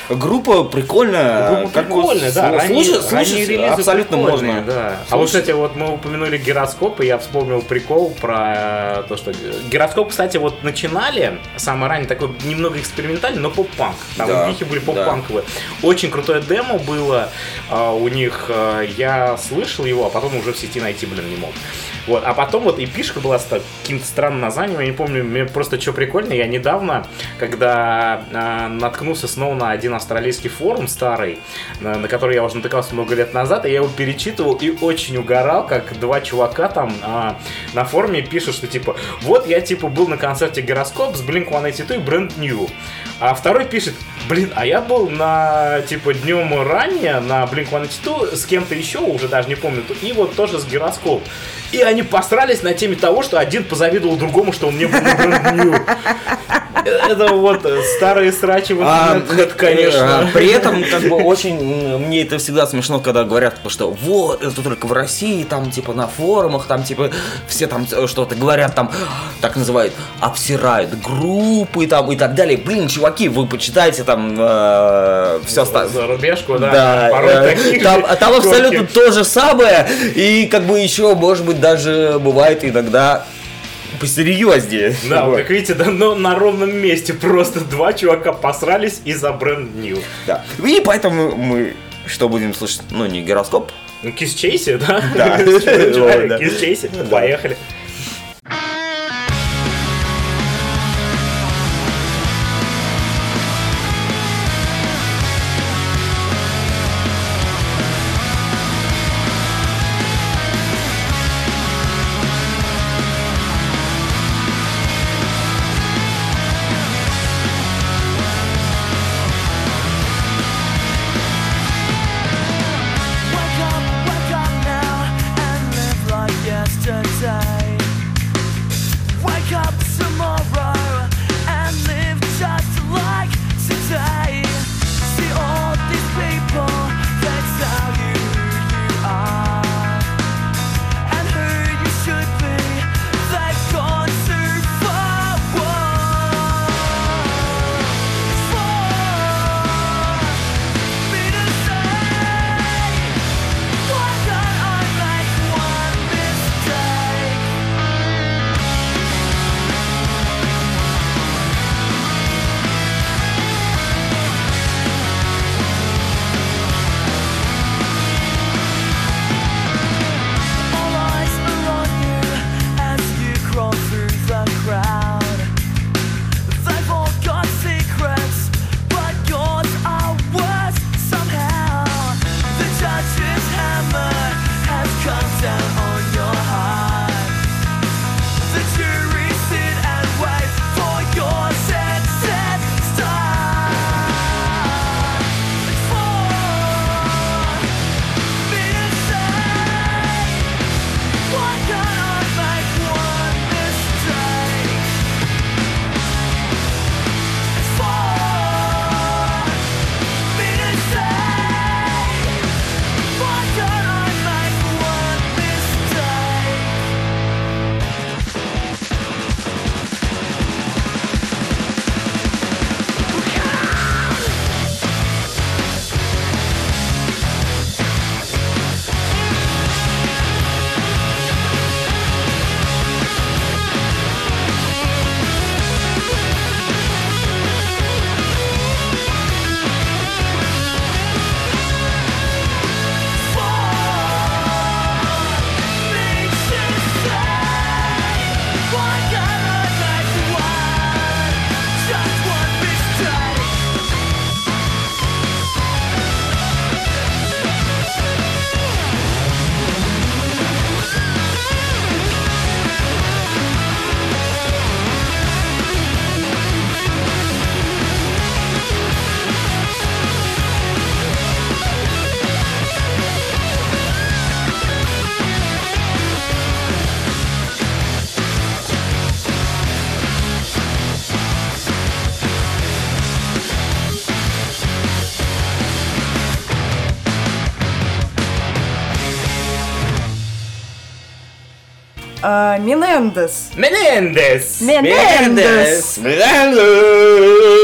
Группа прикольная. Группа прикольная, да. ранние- слушать- ранние слушать абсолютно можно. Да. А вот, кстати, вот мы упомянули гироскоп, и я вспомнил прикол про то, что гироскоп, кстати, вот начинали самое ранее такой немного экспериментальный, но поп-панк. Там Да, вихи были поп-панковые. Очень крутое демо было а, у них. а, я слышал его, а потом уже в сети найти, блин, не мог. Вот, а потом вот эпишка была с каким-то странным названием, я не помню, мне просто что прикольно, я недавно, когда а, наткнулся снова на один австралийский форум старый, на, на который я уже натыкался много лет назад, и я его перечитывал и очень угорал, как два чувака там а, на форуме пишут, что типа, вот я типа был на концерте Гироскоп с Blink-182 и Brand New, а второй пишет, блин, а я был на типа днем ранее на Blink-182 с кем-то еще, уже даже не помню, и вот тоже с Гироскоп. И они посрались на теме того, что один позавидовал другому, что он не был на. Это вот э, старые срачи в А, интернет, э, конечно. При этом, как бы, очень мне это всегда смешно, когда говорят, типа, что вот, это только в России, там, типа, на форумах, там, типа, все там э, что-то говорят, там, так называют, обсирают группы, там, и так далее. Блин, чуваки, вы почитайте там все остальное. За рубежку, да. Да, порой э, таких там, там абсолютно то же самое, и как бы еще, может быть, даже бывает иногда посерьезнее. Да, Вот. как видите, да, но на ровном месте просто два чувака посрались из-за бренд New. Да. И поэтому мы что будем слушать? Ну, не гироскоп. Кис Чейси, да? Да. Кис Чейси, поехали. Менендес. Менендес! Менендес.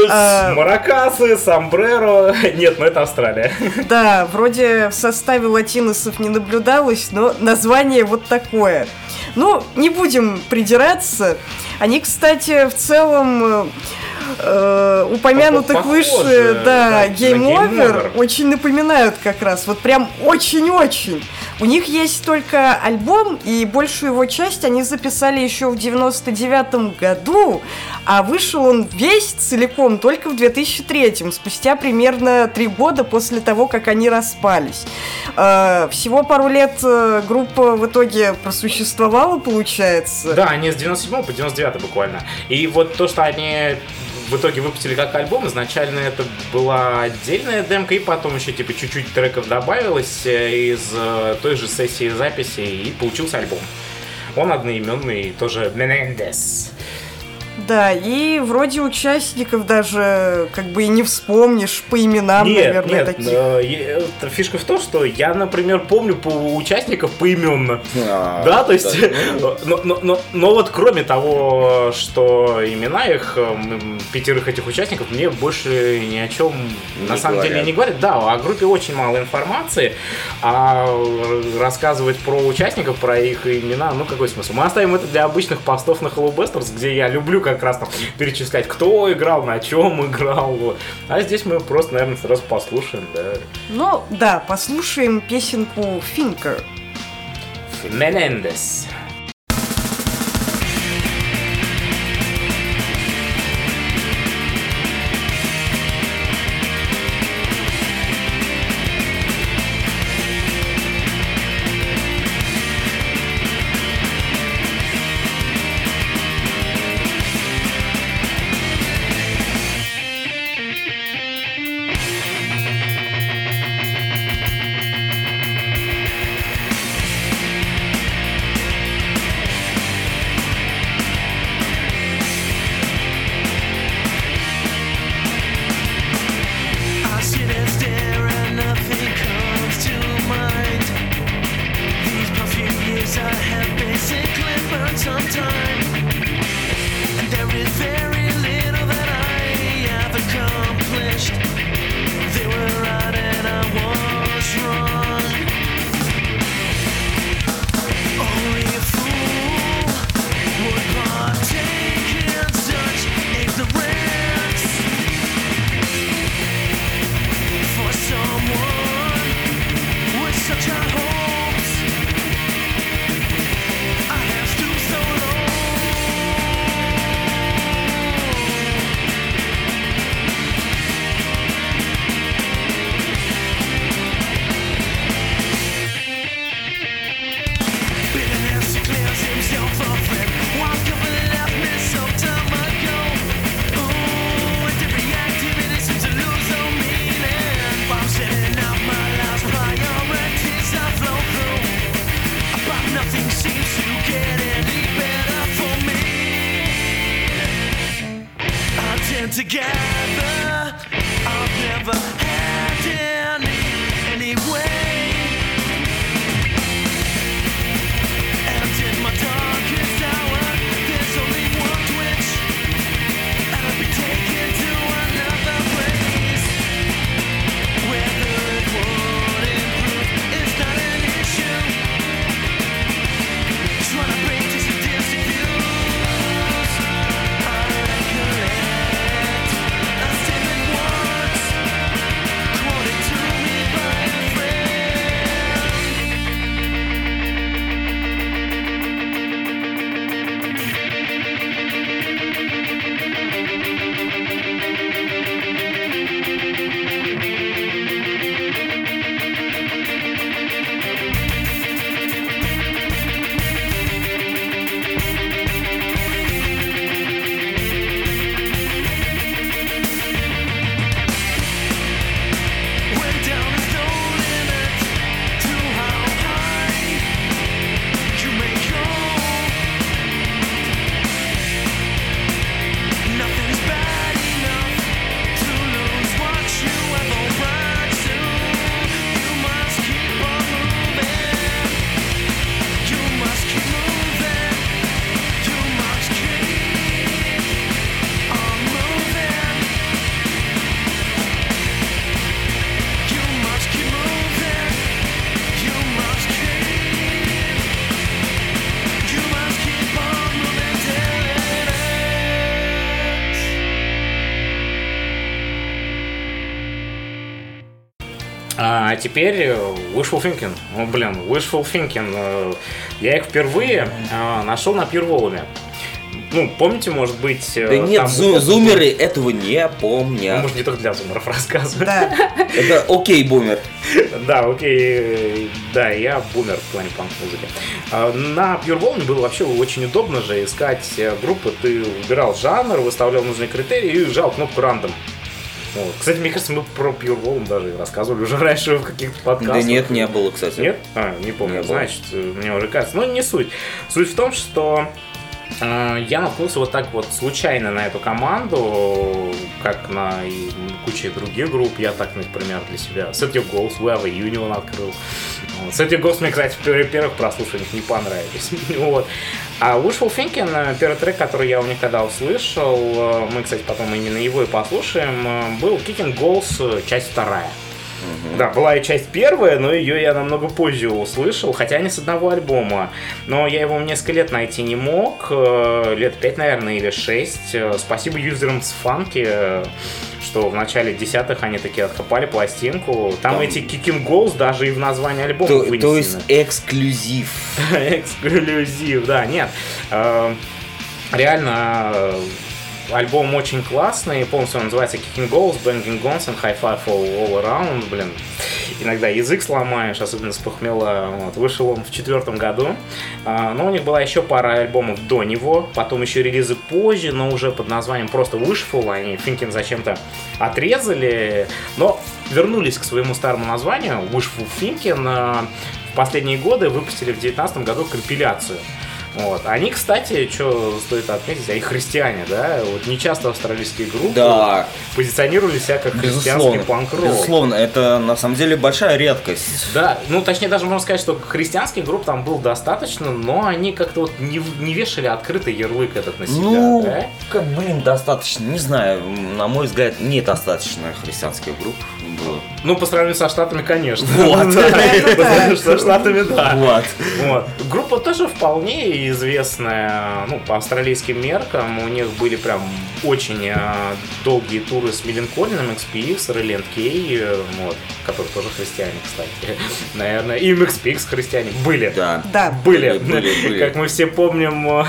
А, Маракасы, сомбреро. Нет, ну это Австралия. Да, вроде в составе латиносов не наблюдалось, но название вот такое. Ну, не будем придираться. Они, кстати, в целом э, э, упомянутых Похоже, выше, да, Over. очень напоминают как раз. Вот прям очень-очень. У них есть только альбом, и большую его часть они записали еще в 99 году, а вышел он весь целиком только в 2003, спустя примерно три года после того, как они распались. Э, Всего пару лет э, группа в итоге просуществовала, получается. Да, они с 97 по 99 буквально. И вот то, что они в итоге выпустили как альбом, изначально это была отдельная демка, и потом еще типа чуть-чуть треков добавилось э, из э, той же сессии записи, и получился альбом. Он одноименный, тоже Менендес. Да, и вроде участников даже как бы и не вспомнишь по именам, нет, наверное, нет, таких. э, э, фишка в том, что я, например, помню по участников поименно. А, Да, то есть, да. но, но, но, но вот кроме того, что имена их, м, пятерых этих участников, мне больше ни о чем на Не самом деле говорят. не говорят. Да, о группе очень мало информации, а рассказывать про участников, про их имена, ну какой смысл? Мы оставим это для обычных постов на Hello Busters, где я люблю как раз там перечислять, кто играл, на чем играл. вот. А здесь мы просто, наверное, сразу послушаем, да. Ну, да, послушаем песенку Финкер. Менендес. Теперь э, Wishful Thinking. Ну, блин, Wishful Thinking. э, Я их впервые э, нашел на Пирволуме. Ну, помните, может быть... Да нет, там зу- был- зумеры этого не Ну, помнят. Может, не только для зумеров рассказываю. Да. Это окей, бумер. Да, окей, да, я бумер в плане панк-музыки. А, На Pure Волне было вообще очень удобно же искать группы. Ты выбирал жанр, выставлял нужные критерии и жал кнопку рандом. Вот. Кстати, мне кажется, мы про Pure Волн даже рассказывали уже раньше в каких-то подкастах. Да нет, не было, кстати. Нет? А, не помню. Не было. Значит, э, мне уже кажется. Но не суть. Суть в том, что э, я наткнулся вот так вот случайно на эту команду, как на куче других групп. Я так, например, для себя Set Your Goals, We Have a Union открыл. Set Your Goals мне, кстати, в пер- первых прослушиваниях не понравились. вот. А Wishful Thinking, э, первый трек, который я у них когда услышал, э, мы, кстати, потом именно его и послушаем, э, был Kicking Goals, часть вторая. Да, была и часть первая, но ее я намного позже услышал, хотя не с одного альбома. Но я его несколько лет найти не мог, лет пять, наверное, или шесть. Спасибо юзерам с фанки, что в начале десятых они такие откопали пластинку. Там, Там- эти Kicking Goals даже и в названии альбома То, вынесены. то есть эксклюзив. Эксклюзив, да, нет. Э, Реально, э, альбом очень классный, полностью он называется Kicking Goals, Banging Guns and High Five All, all Around, блин. Иногда язык сломаешь, особенно с похмела. Вот. Вышел он в четвертом году. А, Но у них была еще пара альбомов до него, потом еще релизы позже, но уже под названием просто Wishful. Они Thinking зачем-то отрезали, но вернулись к своему старому названию Wishful Thinking. А, В последние годы выпустили в 2019 году компиляцию. Вот. Они, кстати, что стоит отметить, они христиане, да? Вот не часто австралийские группы Да, позиционировали себя как христианский панк-рок. Безусловно, это на самом деле большая редкость. Да, ну точнее даже можно сказать, что христианских групп там было достаточно, но они как-то вот не, не вешали открытый ярлык этот на себя, Ну, да? как, блин, достаточно. Не знаю, на мой взгляд, недостаточно христианских групп было. Ну, по сравнению со Штатами, конечно. Вот. Да, По сравнению со Штатами, да. Вот. Вот. Группа тоже вполне известная, ну, по австралийским меркам. У них были прям очень э, долгие туры с Миленколином, XPX, Релент Кей, вот, которые тоже христиане, кстати. Наверное, и MXPX христиане были. Да. Да. Были. Были, были. Как мы все помним, э,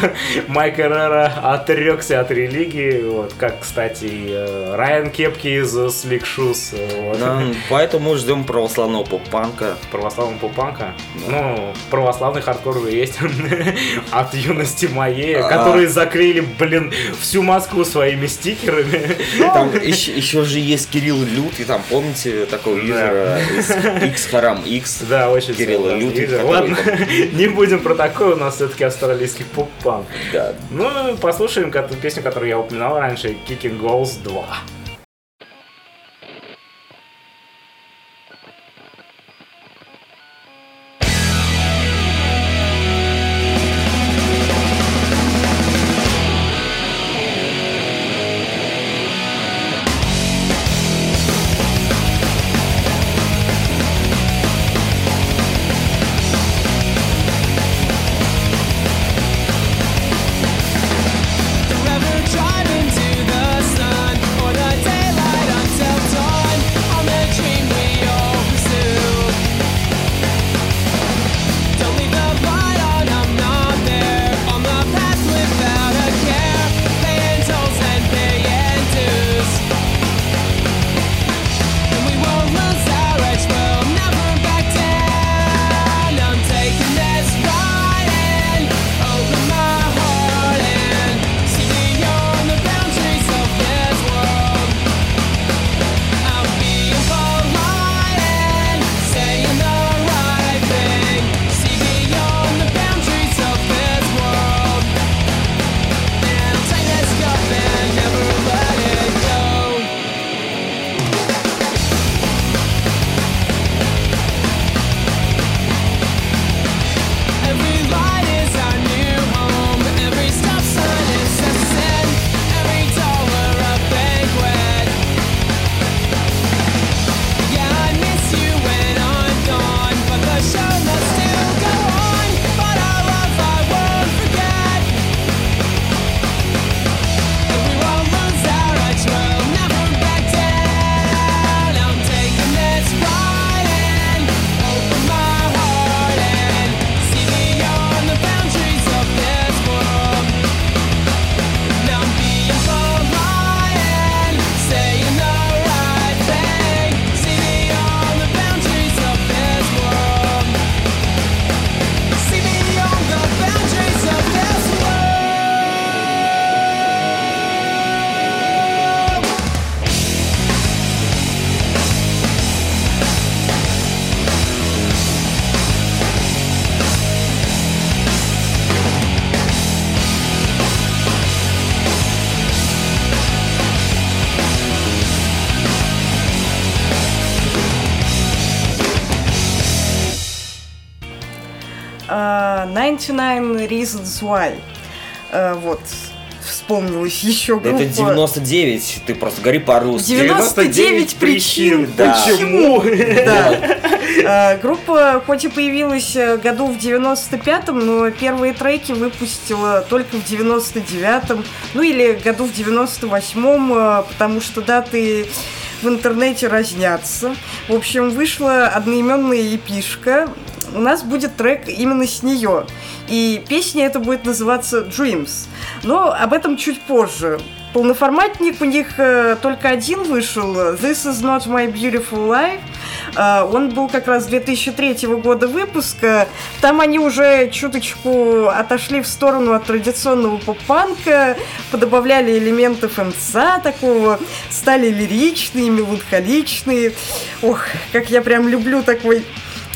Майк Эррера отрекся от религии. Вот, как, кстати, э, Райан Кепки из Slick Shoes. э, вот. Да, поэтому ждем православного поп-панка. православного попанка. Ну, православный хардкор уже есть от юности моей, А. которые заклеили, блин, всю Москву своими стикерами. Там еще, еще же есть Кирилл Лют, и там, помните, такого юзера из X Харам X. Да, очень сильно, Лютый, Ладно, не будем про такое, у нас все-таки австралийский поп-панк. Да. Ну, послушаем песню, которую я упоминал раньше, Kicking Goals 2. 99 Reasons Why. Э, вот, вспомнилась еще группа. Это 99, ты просто говори по-русски. 99 причин, да. почему. Да. Э, Группа хоть и появилась э, году в 95-м, но первые треки выпустила только в 99-м, ну или году в 98-м, э, потому что даты в интернете разнятся. В общем, вышла одноименная эпишка. У нас будет трек именно с нее. И песня эта будет называться Dreams. Но об этом чуть позже. Полноформатник у них э, только один вышел. This is not my beautiful life. Э, он был как раз 2003 года выпуска. Там они уже чуточку отошли в сторону от традиционного поп-панка, подобавляли элементов МЦА такого, стали лиричные, меланхоличные. Ох, как я прям люблю такой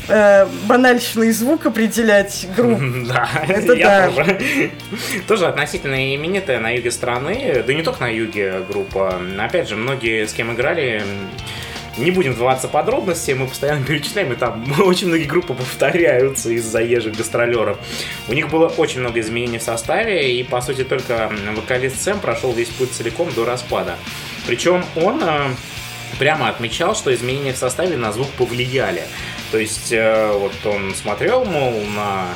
э, банальщный звук определять групп. Да, Это я да. тоже. Тоже относительно именитая на юге страны, да не только на юге группа. Опять же, многие с кем играли, не будем вдаваться в подробности, мы постоянно перечисляем, и там очень многие группы повторяются из заезжих гастролеров. У них было очень много изменений в составе, и, по сути, только вокалист Сэм прошел весь путь целиком до распада. Причем он э, прямо отмечал, что изменения в составе на звук повлияли. То есть, э, вот он смотрел, мол, на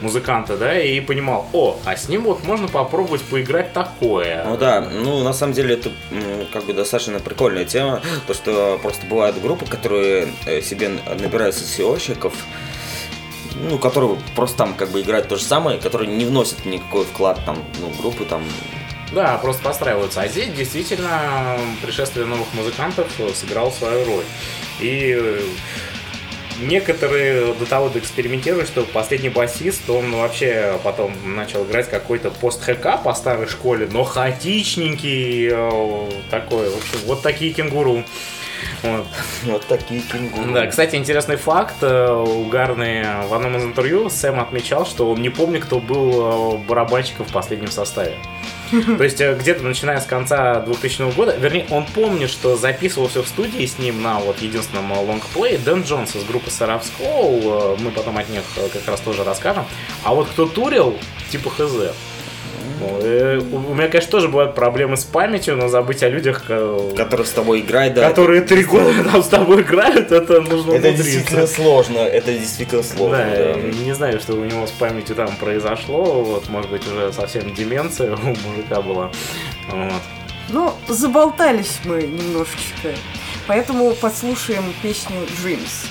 музыканта, да, и понимал, о, а с ним вот можно попробовать поиграть такое. Ну да, ну на самом деле это как бы достаточно прикольная тема, то что просто бывают группы, которые э, себе набирают сессионщиков, ну, которые просто там как бы играют то же самое, которые не вносят никакой вклад там, ну, группы там, Да, просто подстраиваются. А здесь действительно пришествие новых музыкантов сыграло свою роль. И э, некоторые до того доэкспериментировали, что последний басист, он вообще потом начал играть какой-то пост-хэка по старой школе, но хаотичненький э, такой. В общем, вот такие кенгуру. Вот. вот такие кенгуру. Да, кстати, интересный факт. э, Угарный в одном из интервью Сэм отмечал, что он не помнит, кто был э, барабанщиком в последнем составе. То есть э, где-то начиная с конца 2000 года, вернее, он помнит, что записывал все в студии с ним на вот единственном лонгплее Дэн Джонс из группы Seraph э, мы потом от них как раз тоже расскажем. А вот кто турил, типа хз. Ну, э, У меня, конечно, тоже бывают проблемы с памятью, но забыть о людях, э, Которые с тобой играют, да. которые три года там с тобой играют, это нужно Это умудриться. действительно сложно, это действительно сложно. Да, да. не знаю, что у него с памятью там произошло. Вот, может быть, уже совсем деменция у мужика была. Вот. Ну, заболтались мы немножечко. Поэтому послушаем песню Dreams.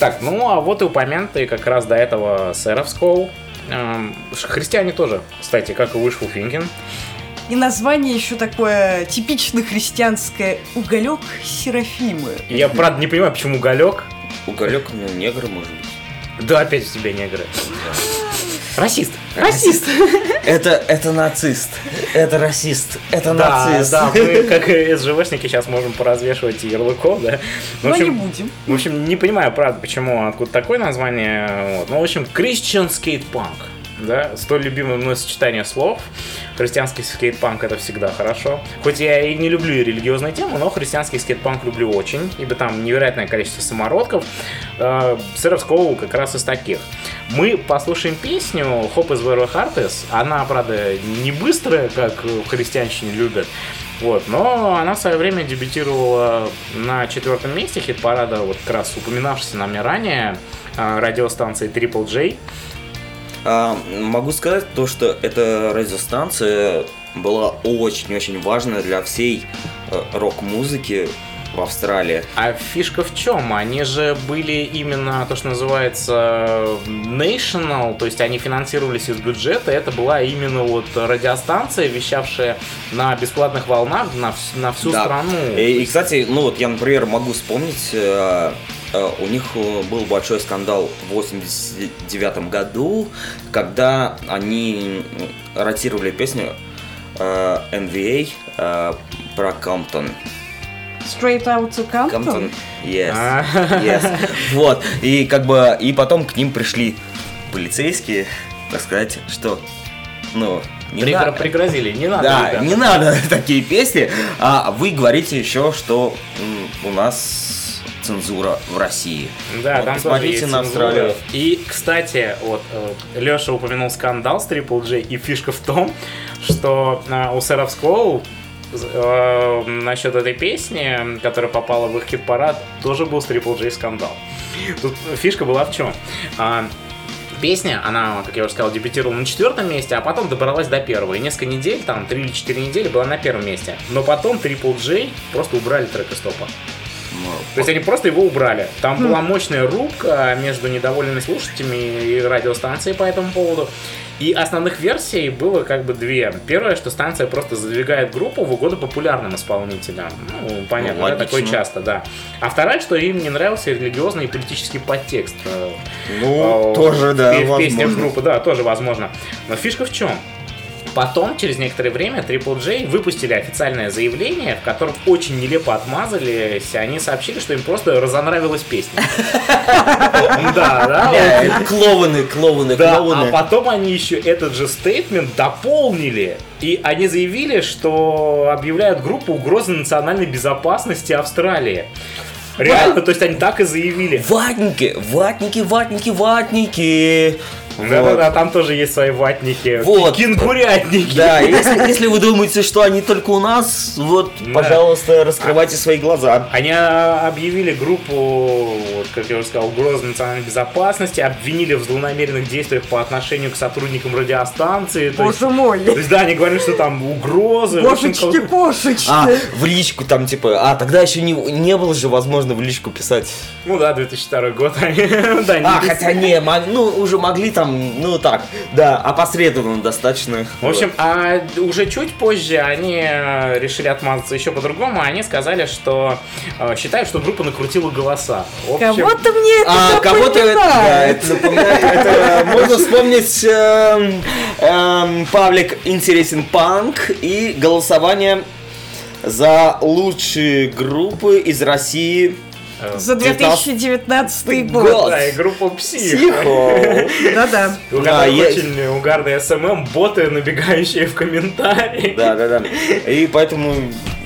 Так, ну а вот и упомянутые как раз до этого Сэров Скоу. Эм, Христиане тоже, кстати, как и Wishful Thinking. И название еще такое типично христианское «Уголек Серафимы». Я, правда, не понимаю, почему уголек. Уголек, ну, негр, может быть. Да, опять в тебя негры. Расист. Расист. Это, это нацист. Это расист. Это Да, нацист. да, мы как СЖВшники сейчас можем поразвешивать ярлыков, да. Но не общем, будем. В общем, не понимаю, правда, почему, откуда такое название. Вот. Ну, в общем, Christian Skate Punk. Да, столь любимое мной сочетание слов. Христианский скейтпанк это всегда хорошо. Хоть я и не люблю религиозные темы, но христианский скейтпанк люблю очень, ибо там невероятное количество самородков. Э, Сэров Скоу как раз из таких. Мы послушаем песню Hope is where your heart is. Она, правда, не быстрая, как в христианщине любят. Вот, но она в свое время дебютировала на четвертом месте хит-парада, вот как раз упоминавшейся нами ранее, э, радиостанции Triple J. А, могу сказать то, что эта радиостанция была очень-очень важна для всей э, рок-музыки в Австралии. А фишка в чем? Они же были именно то, что называется national, то есть они финансировались из бюджета. Это была именно вот радиостанция, вещавшая на бесплатных волнах на, вс- на всю Да. страну. И, и, кстати, ну вот я, например, могу вспомнить, э, у них э, был большой скандал в 89 году, когда они ротировали песню э, NVA э, про Камптон. Straight out to Compton. Камптон, yes, А. yes. Вот, и как бы, и потом к ним пришли полицейские, так сказать, что, ну, не Пригро- надо. Пригрозили, не надо. Да, ребята. не надо такие песни. А вы говорите еще, что м, у нас цензура в России. Да, Вот там посмотрите тоже на. Австралию. И, кстати, вот Леша упомянул скандал с Triple J, и фишка в том, что э, у Сэров Скоу э, насчет этой песни, которая попала в их хит-парад, тоже был с Triple J скандал. Тут фишка была в чем? А, Песня, она, как я уже сказал, дебютировала на четвертом месте, а потом добралась до первого. И несколько недель, там, три или четыре недели была на первом месте. Но потом Triple J просто убрали трек из топа. То есть они просто его убрали. Там была мощная рубка между недовольными слушателями и радиостанцией по этому поводу. И основных версий было как бы две. Первое, что станция просто задвигает группу в угоду популярным исполнителям. Ну, понятно, Ну, да, такое часто, да. А вторая, что им не нравился религиозный и политический подтекст. э, Ну, э, тоже, в да, пе- в песнях группы, да, тоже возможно. Но фишка в чем? Потом, через некоторое время, Triple J выпустили официальное заявление, в котором очень нелепо отмазались. Они сообщили, что им просто разонравилась песня. Да, да. Клоуны, клоуны, а клоуны. потом они еще этот же стейтмент дополнили. И они заявили, что объявляют группу угрозы национальной безопасности Австралии. Реально, то есть они так и заявили. Ватники, ватники, ватники, ватники. Да-да-да, там тоже есть свои ватники. Вот. Кенгурятники. Да, если, если вы думаете, что они только у нас, вот, Да. пожалуйста, раскрывайте свои глаза. Они а, объявили группу, вот, как я уже сказал, угрозы национальной безопасности, обвинили в злонамеренных действиях по отношению к сотрудникам радиостанции. То есть, Боже мой. то есть, да, они говорили, что там угрозы. Кошечки, кошечки. А, в личку там, типа, а, тогда еще не, не было же возможно в личку писать. Ну да, 2002 год. да, не А, хотя не, ну, уже могли там, ну, так, да, опосредованно достаточно. В общем, а уже чуть позже они э, решили отмазаться еще по-другому. Они сказали, что э, считают, что группа накрутила голоса. В общем, Кого-то мне это А кого-то это, да, это напоминает, это можно вспомнить эм, эм, паблик интересен панк и голосование за лучшие группы из России. Э, За 2019 год. Год. да, и группа Псих. Психо. Да-да. У Да, угарные SMM, боты, набегающие в комментарии. Да, да, да. И поэтому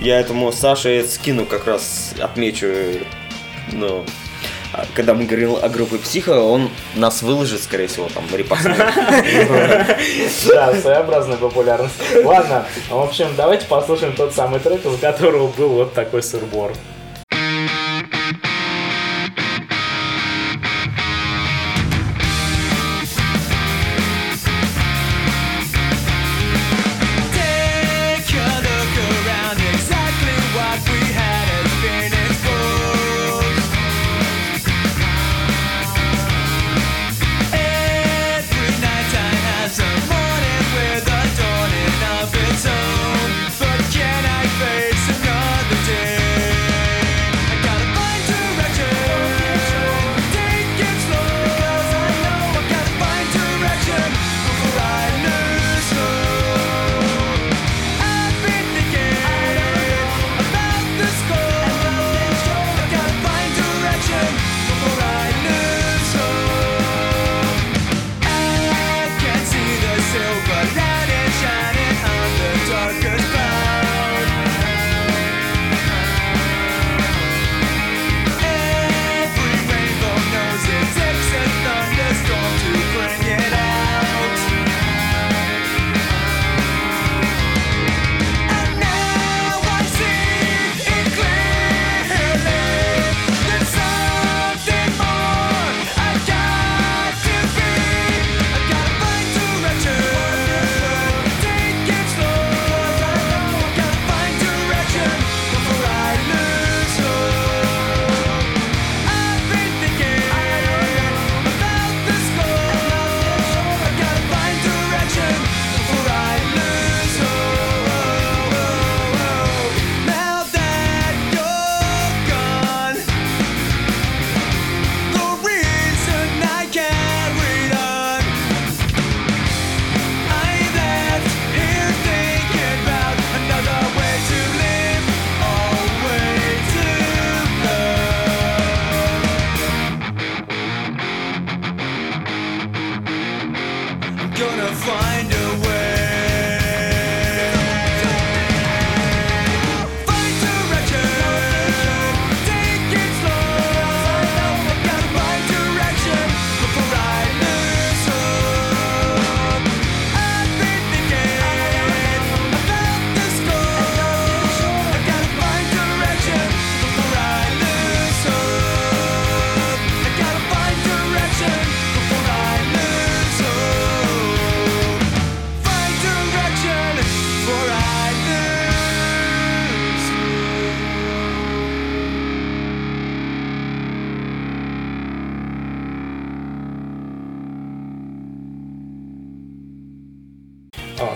я этому Саше скину как раз отмечу, ну, а, когда мы говорили о группе Психо, он нас выложит, скорее всего, там, репостнет. Да, своеобразная популярность. Ладно, в общем, давайте послушаем тот самый трек, из которого был вот такой сырбор.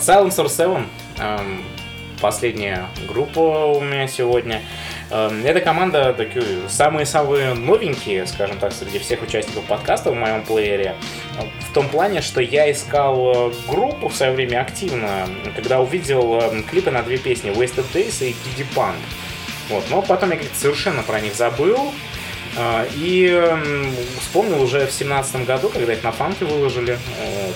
Silencer 7. эм, Последняя группа у меня сегодня. Эм, Эта команда такие самые-самые новенькие, скажем так, среди всех участников подкаста в моем плеере. Э, В том плане, что я искал э, группу в свое время активно, когда увидел э, клипы на две песни Wasted Days и Kiddy Punk. Вот, но потом я совершенно про них забыл. А, И вспомнил уже в семнадцатом году, когда их на фанке выложили.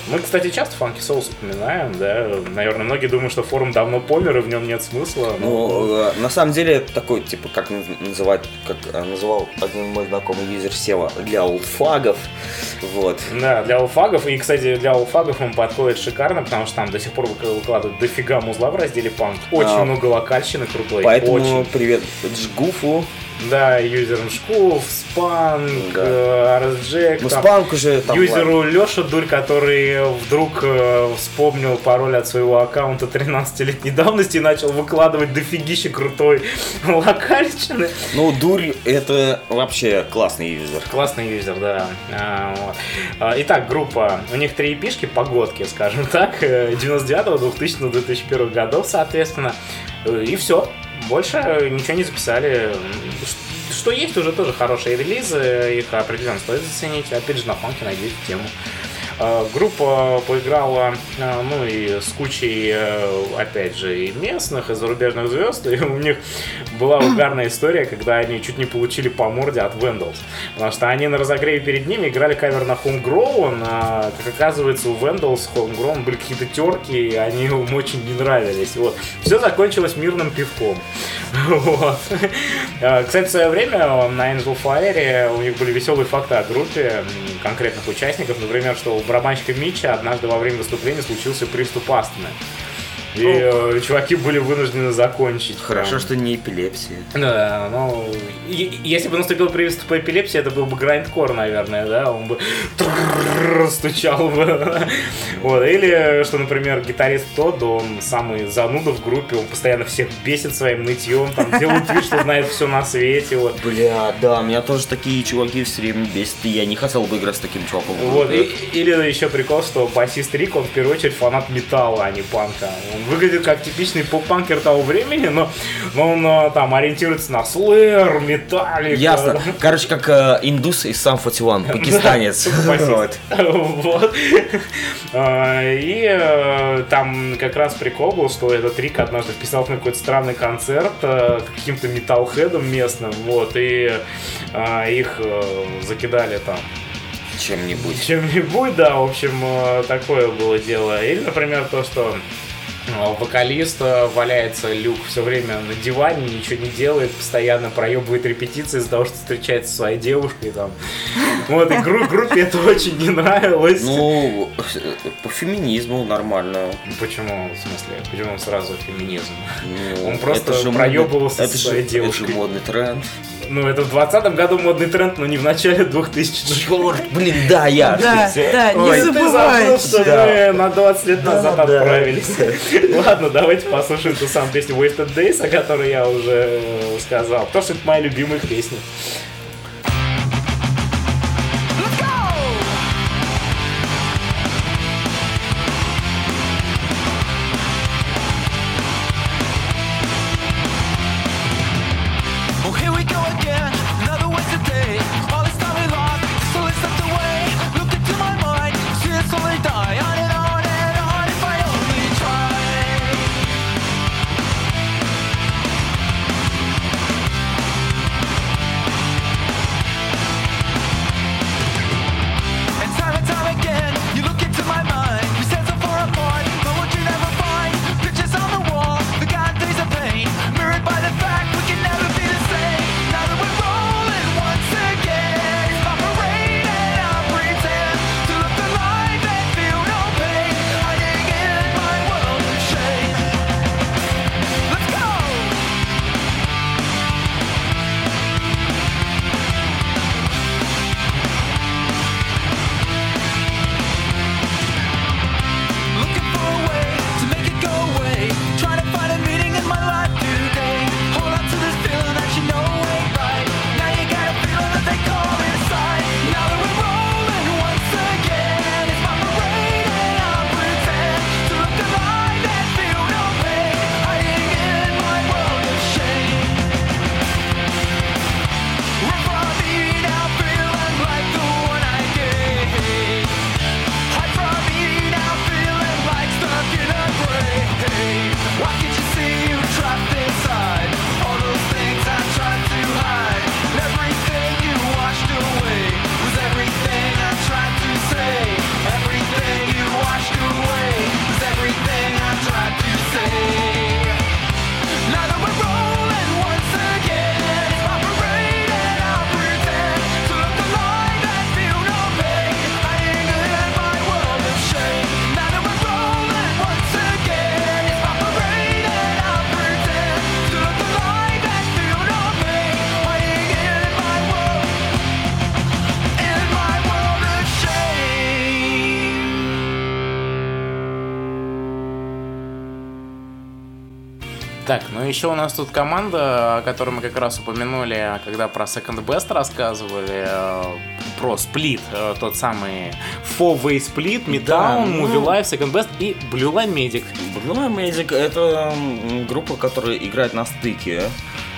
Мы, кстати, часто фанки соус упоминаем, да. Наверное, многие думают, что форум давно помер и в нем нет смысла. но- Ну, э, на самом деле, это такой, типа, как наз- называть, как э, называл один мой знакомый юзер Сева, для олдфагов. Вот. Да, для алфагов. И, кстати, для алфагов он подходит шикарно, потому что там до сих пор вык- выкладывают дофига музла в разделе панк. Очень А. много локальщины крутой. Поэтому Очень. привет Джгуфу. Да, юзерам Шкуф, Спанк, Да. э, RSJ, Ну, спанк уже там... юзеру Леша Дурь, который вдруг э, вспомнил пароль от своего аккаунта 13-летней давности и начал выкладывать дофигище крутой локальщины. Ну, дурь это вообще классный юзер. Классный юзер, да. А. А, Итак, группа. У них три эпишки, погодки, скажем так. э, 99-го, 2000 2001 годов, соответственно. Э, И все. Больше ничего не записали. Что есть, уже тоже хорошие релизы. Их определенно стоит заценить. Опять же, на фанке найдете тему. А, Группа поиграла, а, ну и с кучей, э, опять же, и местных, и зарубежных звезд. И у них была угарная история, когда они чуть не получили по морде от Vandals. Потому что они на разогреве перед ними играли кавер на Homegrown, а, как оказывается, у Vandals Homegrown были какие-то терки, и они им очень не нравились. Вот. Все закончилось мирным пивком. Вот. Кстати, в свое время на Angel Fire у них были веселые факты о группе конкретных участников. Например, что у барабанщика Митча однажды во время выступления случился приступ астмы. И э, чуваки были вынуждены закончить. Хорошо, Прям. что не эпилепсия. Да, ну, и- если бы наступил приступ эпилепсии, это был бы грайндкор, наверное, да, он бы стучал бы. Вот, или, что, например, гитарист Тодд, он самый зануда в группе, он постоянно всех бесит своим нытьем, там, делает вид, что знает все на свете, вот. Бля, да, меня тоже такие чуваки все время бесят, и я не хотел бы играть с таким чуваком. Вот, и- или еще прикол, что басист Рик, он в первую очередь фанат металла, а не панка. Он выглядит как типичный поп-панкер того времени, но, но он а, там ориентируется на слэр, металлик. Ясно. Короче, как э, индус из сам 41, пакистанец. Вот. А, И э, там как раз прикол был, что этот Рик однажды вписал на какой-то странный концерт э, каким-то металлхедом местным, вот, и а, их э, закидали там Чем-нибудь. чем-нибудь, да, в общем, э, такое было дело. Или, например, то, что э, вокалист э, валяется люк все время на диване, ничего не делает, постоянно проебывает репетиции из-за того, что встречается со своей девушкой там. Вот, и гру- группе это очень не нравилось. Ну, по феминизму нормально. Почему, в смысле, почему сразу феминизм? Ну, Он просто это проебывался со это своей Это девушкой. же модный тренд. Ну, это в 20 году модный тренд, но не в начале 2000-х. Черт, блин, да, я. Да, да, Ой, не ты забыл, что мы на 20 лет назад Да, да. отправились. Ладно, давайте послушаем ту самую песню Wasted Days, о которой я уже сказал. Потому что это моя любимая песня. Еще у нас тут команда, о которой мы как раз упомянули, когда про Second Best рассказывали, э, про сплит, э, тот самый Four Way Split, Midtown, Да, Movie ну- Life, Second Best и Blue Line Medic. Blue Magic это м, группа, которая играет на стыке,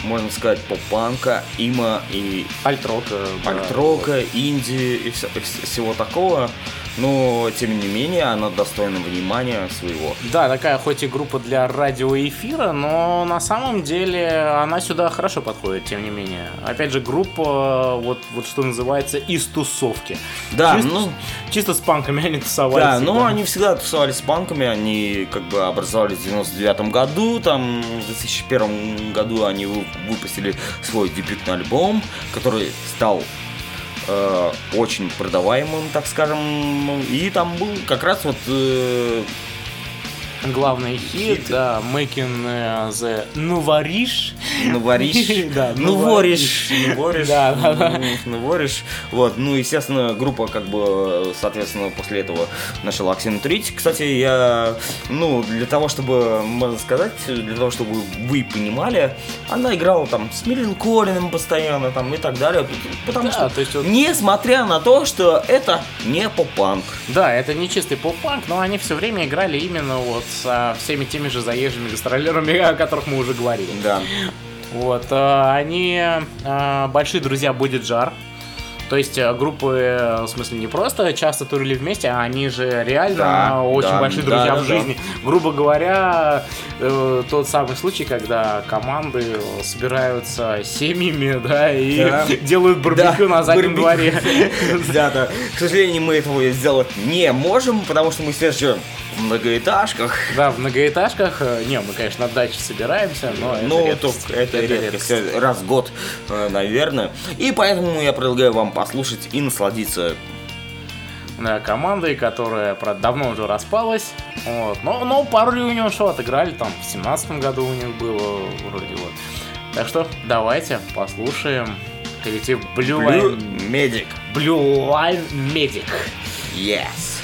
можно сказать, поп-панка, има и Альтрока. да. альтрока, инди и вся- и вс- всего такого. Но, тем не менее, она достойна внимания своего. Да, такая хоть и группа для радиоэфира, но на самом деле она сюда хорошо подходит, тем не менее. Опять же, группа, вот, вот что называется, из тусовки. Да, чисто, ну- Чисто с панками они тусовались. Да, но всегда. они всегда тусовались с панками, они как бы образовались в 99 году, там в 2001 году они вы- выпустили свой дебютный альбом, который стал э, очень продаваемым, так скажем, и там был как раз вот э, Главный хит, Хит. да, Making э, the Нувориш. ну воришь, Да, воришь, ну воришь, Да, да. ну, вот, ну естественно группа как бы, соответственно, после этого начала активно творить. Кстати, я, ну для того, чтобы, можно сказать, для того, чтобы вы понимали, она играла там с Мирин Корином постоянно там и так далее, потому Да, что, то есть вот- несмотря на то, что это не поп-панк, Да, это не чистый поп-панк, но они все время играли именно вот со всеми теми же заезжими гастролерами, о которых мы уже говорили. да. Вот, э, они э, большие друзья Будет Жар. То есть э, группы, э, в смысле, не просто часто турили вместе, а они же реально Да, очень да, большие да, друзья да, в да. жизни. Грубо говоря, э, тот самый случай, когда команды собираются семьями, да, и Да. делают барбекю Да, на заднем барбекю. дворе. Да, да. К сожалению, мы этого сделать не можем, потому что мы сейчас живем в многоэтажках. Да, в многоэтажках, э, не, мы, конечно, на даче собираемся, но это Ну, редкость. это, редкость, раз в год, наверное. И поэтому я предлагаю вам послушать и насладиться. Да, командой, которая, правда, давно уже распалась. Вот. Но, но пару реюнион шоу отыграли, там, в семнадцатом году у них было вроде вот. Так что давайте послушаем коллектив Blue Blue Line, Medic. Blue Line Medic. Yes.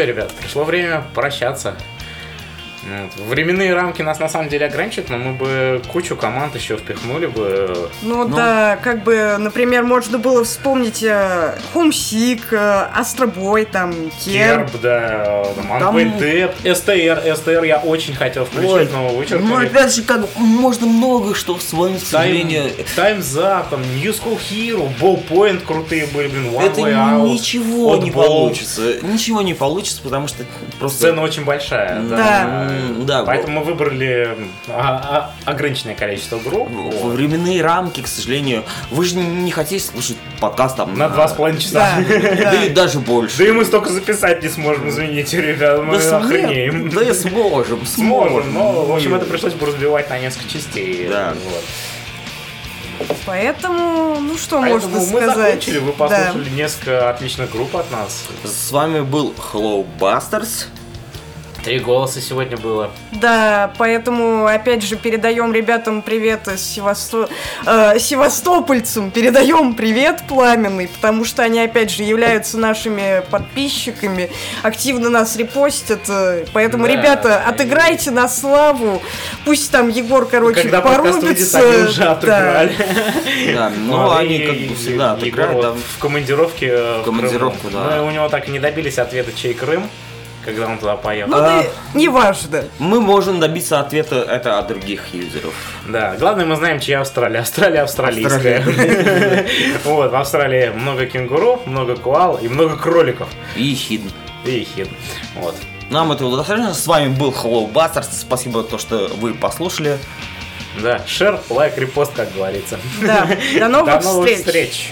Что, ребят, пришло время прощаться. Вот. Временные рамки нас на самом деле ограничивают, но мы бы кучу команд еще впихнули бы. Ну, Ну. да, как бы, например, можно было вспомнить э, Homesick, э, Астробой, там, Керб. Керб, да, Там- Манпейнтеп, СТР, СТР я очень хотел включить, Ой, но Ну, вычеркнули. опять же, как можно много что вспомнить, к сожалению. Таймс Up, там, New School Hero, Ballpoint крутые были, блин, One Это Way Out. ничего не получится. Ничего не получится, потому что просто... Сцена очень большая, да. Да. Да, Поэтому мы выбрали а, а, ограниченное количество групп. Вот. временные рамки, к сожалению. Вы же не хотите слушать подкаст там На два с половиной часа. Да, Да да. и даже больше. Да и мы столько записать не сможем, извините, ребят, мы Да охренеем. Да и сможем, Сможем, но, в общем, Мы- это пришлось бы разбивать на несколько частей. Да. Вот. Поэтому, ну что Поэтому можно мы сказать? закончили, вы Да. послушали несколько отличных групп от нас. С вами был Hello Busters. Три голоса сегодня было. Да, поэтому опять же передаем ребятам привет Севасто... э, севастопольцам, передаем привет пламенный, потому что они опять же являются нашими подписчиками, активно нас репостят, э, поэтому, Да, ребята, и- отыграйте на славу, пусть там Егор, короче, Когда порубится. они уже да. отыграли. Да, ну Вот, они и- как бы всегда отыграют, в командировке э, в командировку, да. Мы у него так и не добились ответа, чей Крым, когда он туда поехал. Ну А. да, неважно. Мы можем добиться ответа это от других юзеров. Да, главное мы знаем, чья Австралия. Австралия австралийская. Вот, в Австралии много кенгуру, много коал и много кроликов. И хидн. И хит. Вот. Нам этого достаточно. С вами был Hello Busters. Спасибо, то, что вы послушали. Да, шер, лайк, репост, как говорится. Да, до новых До новых встреч. встреч.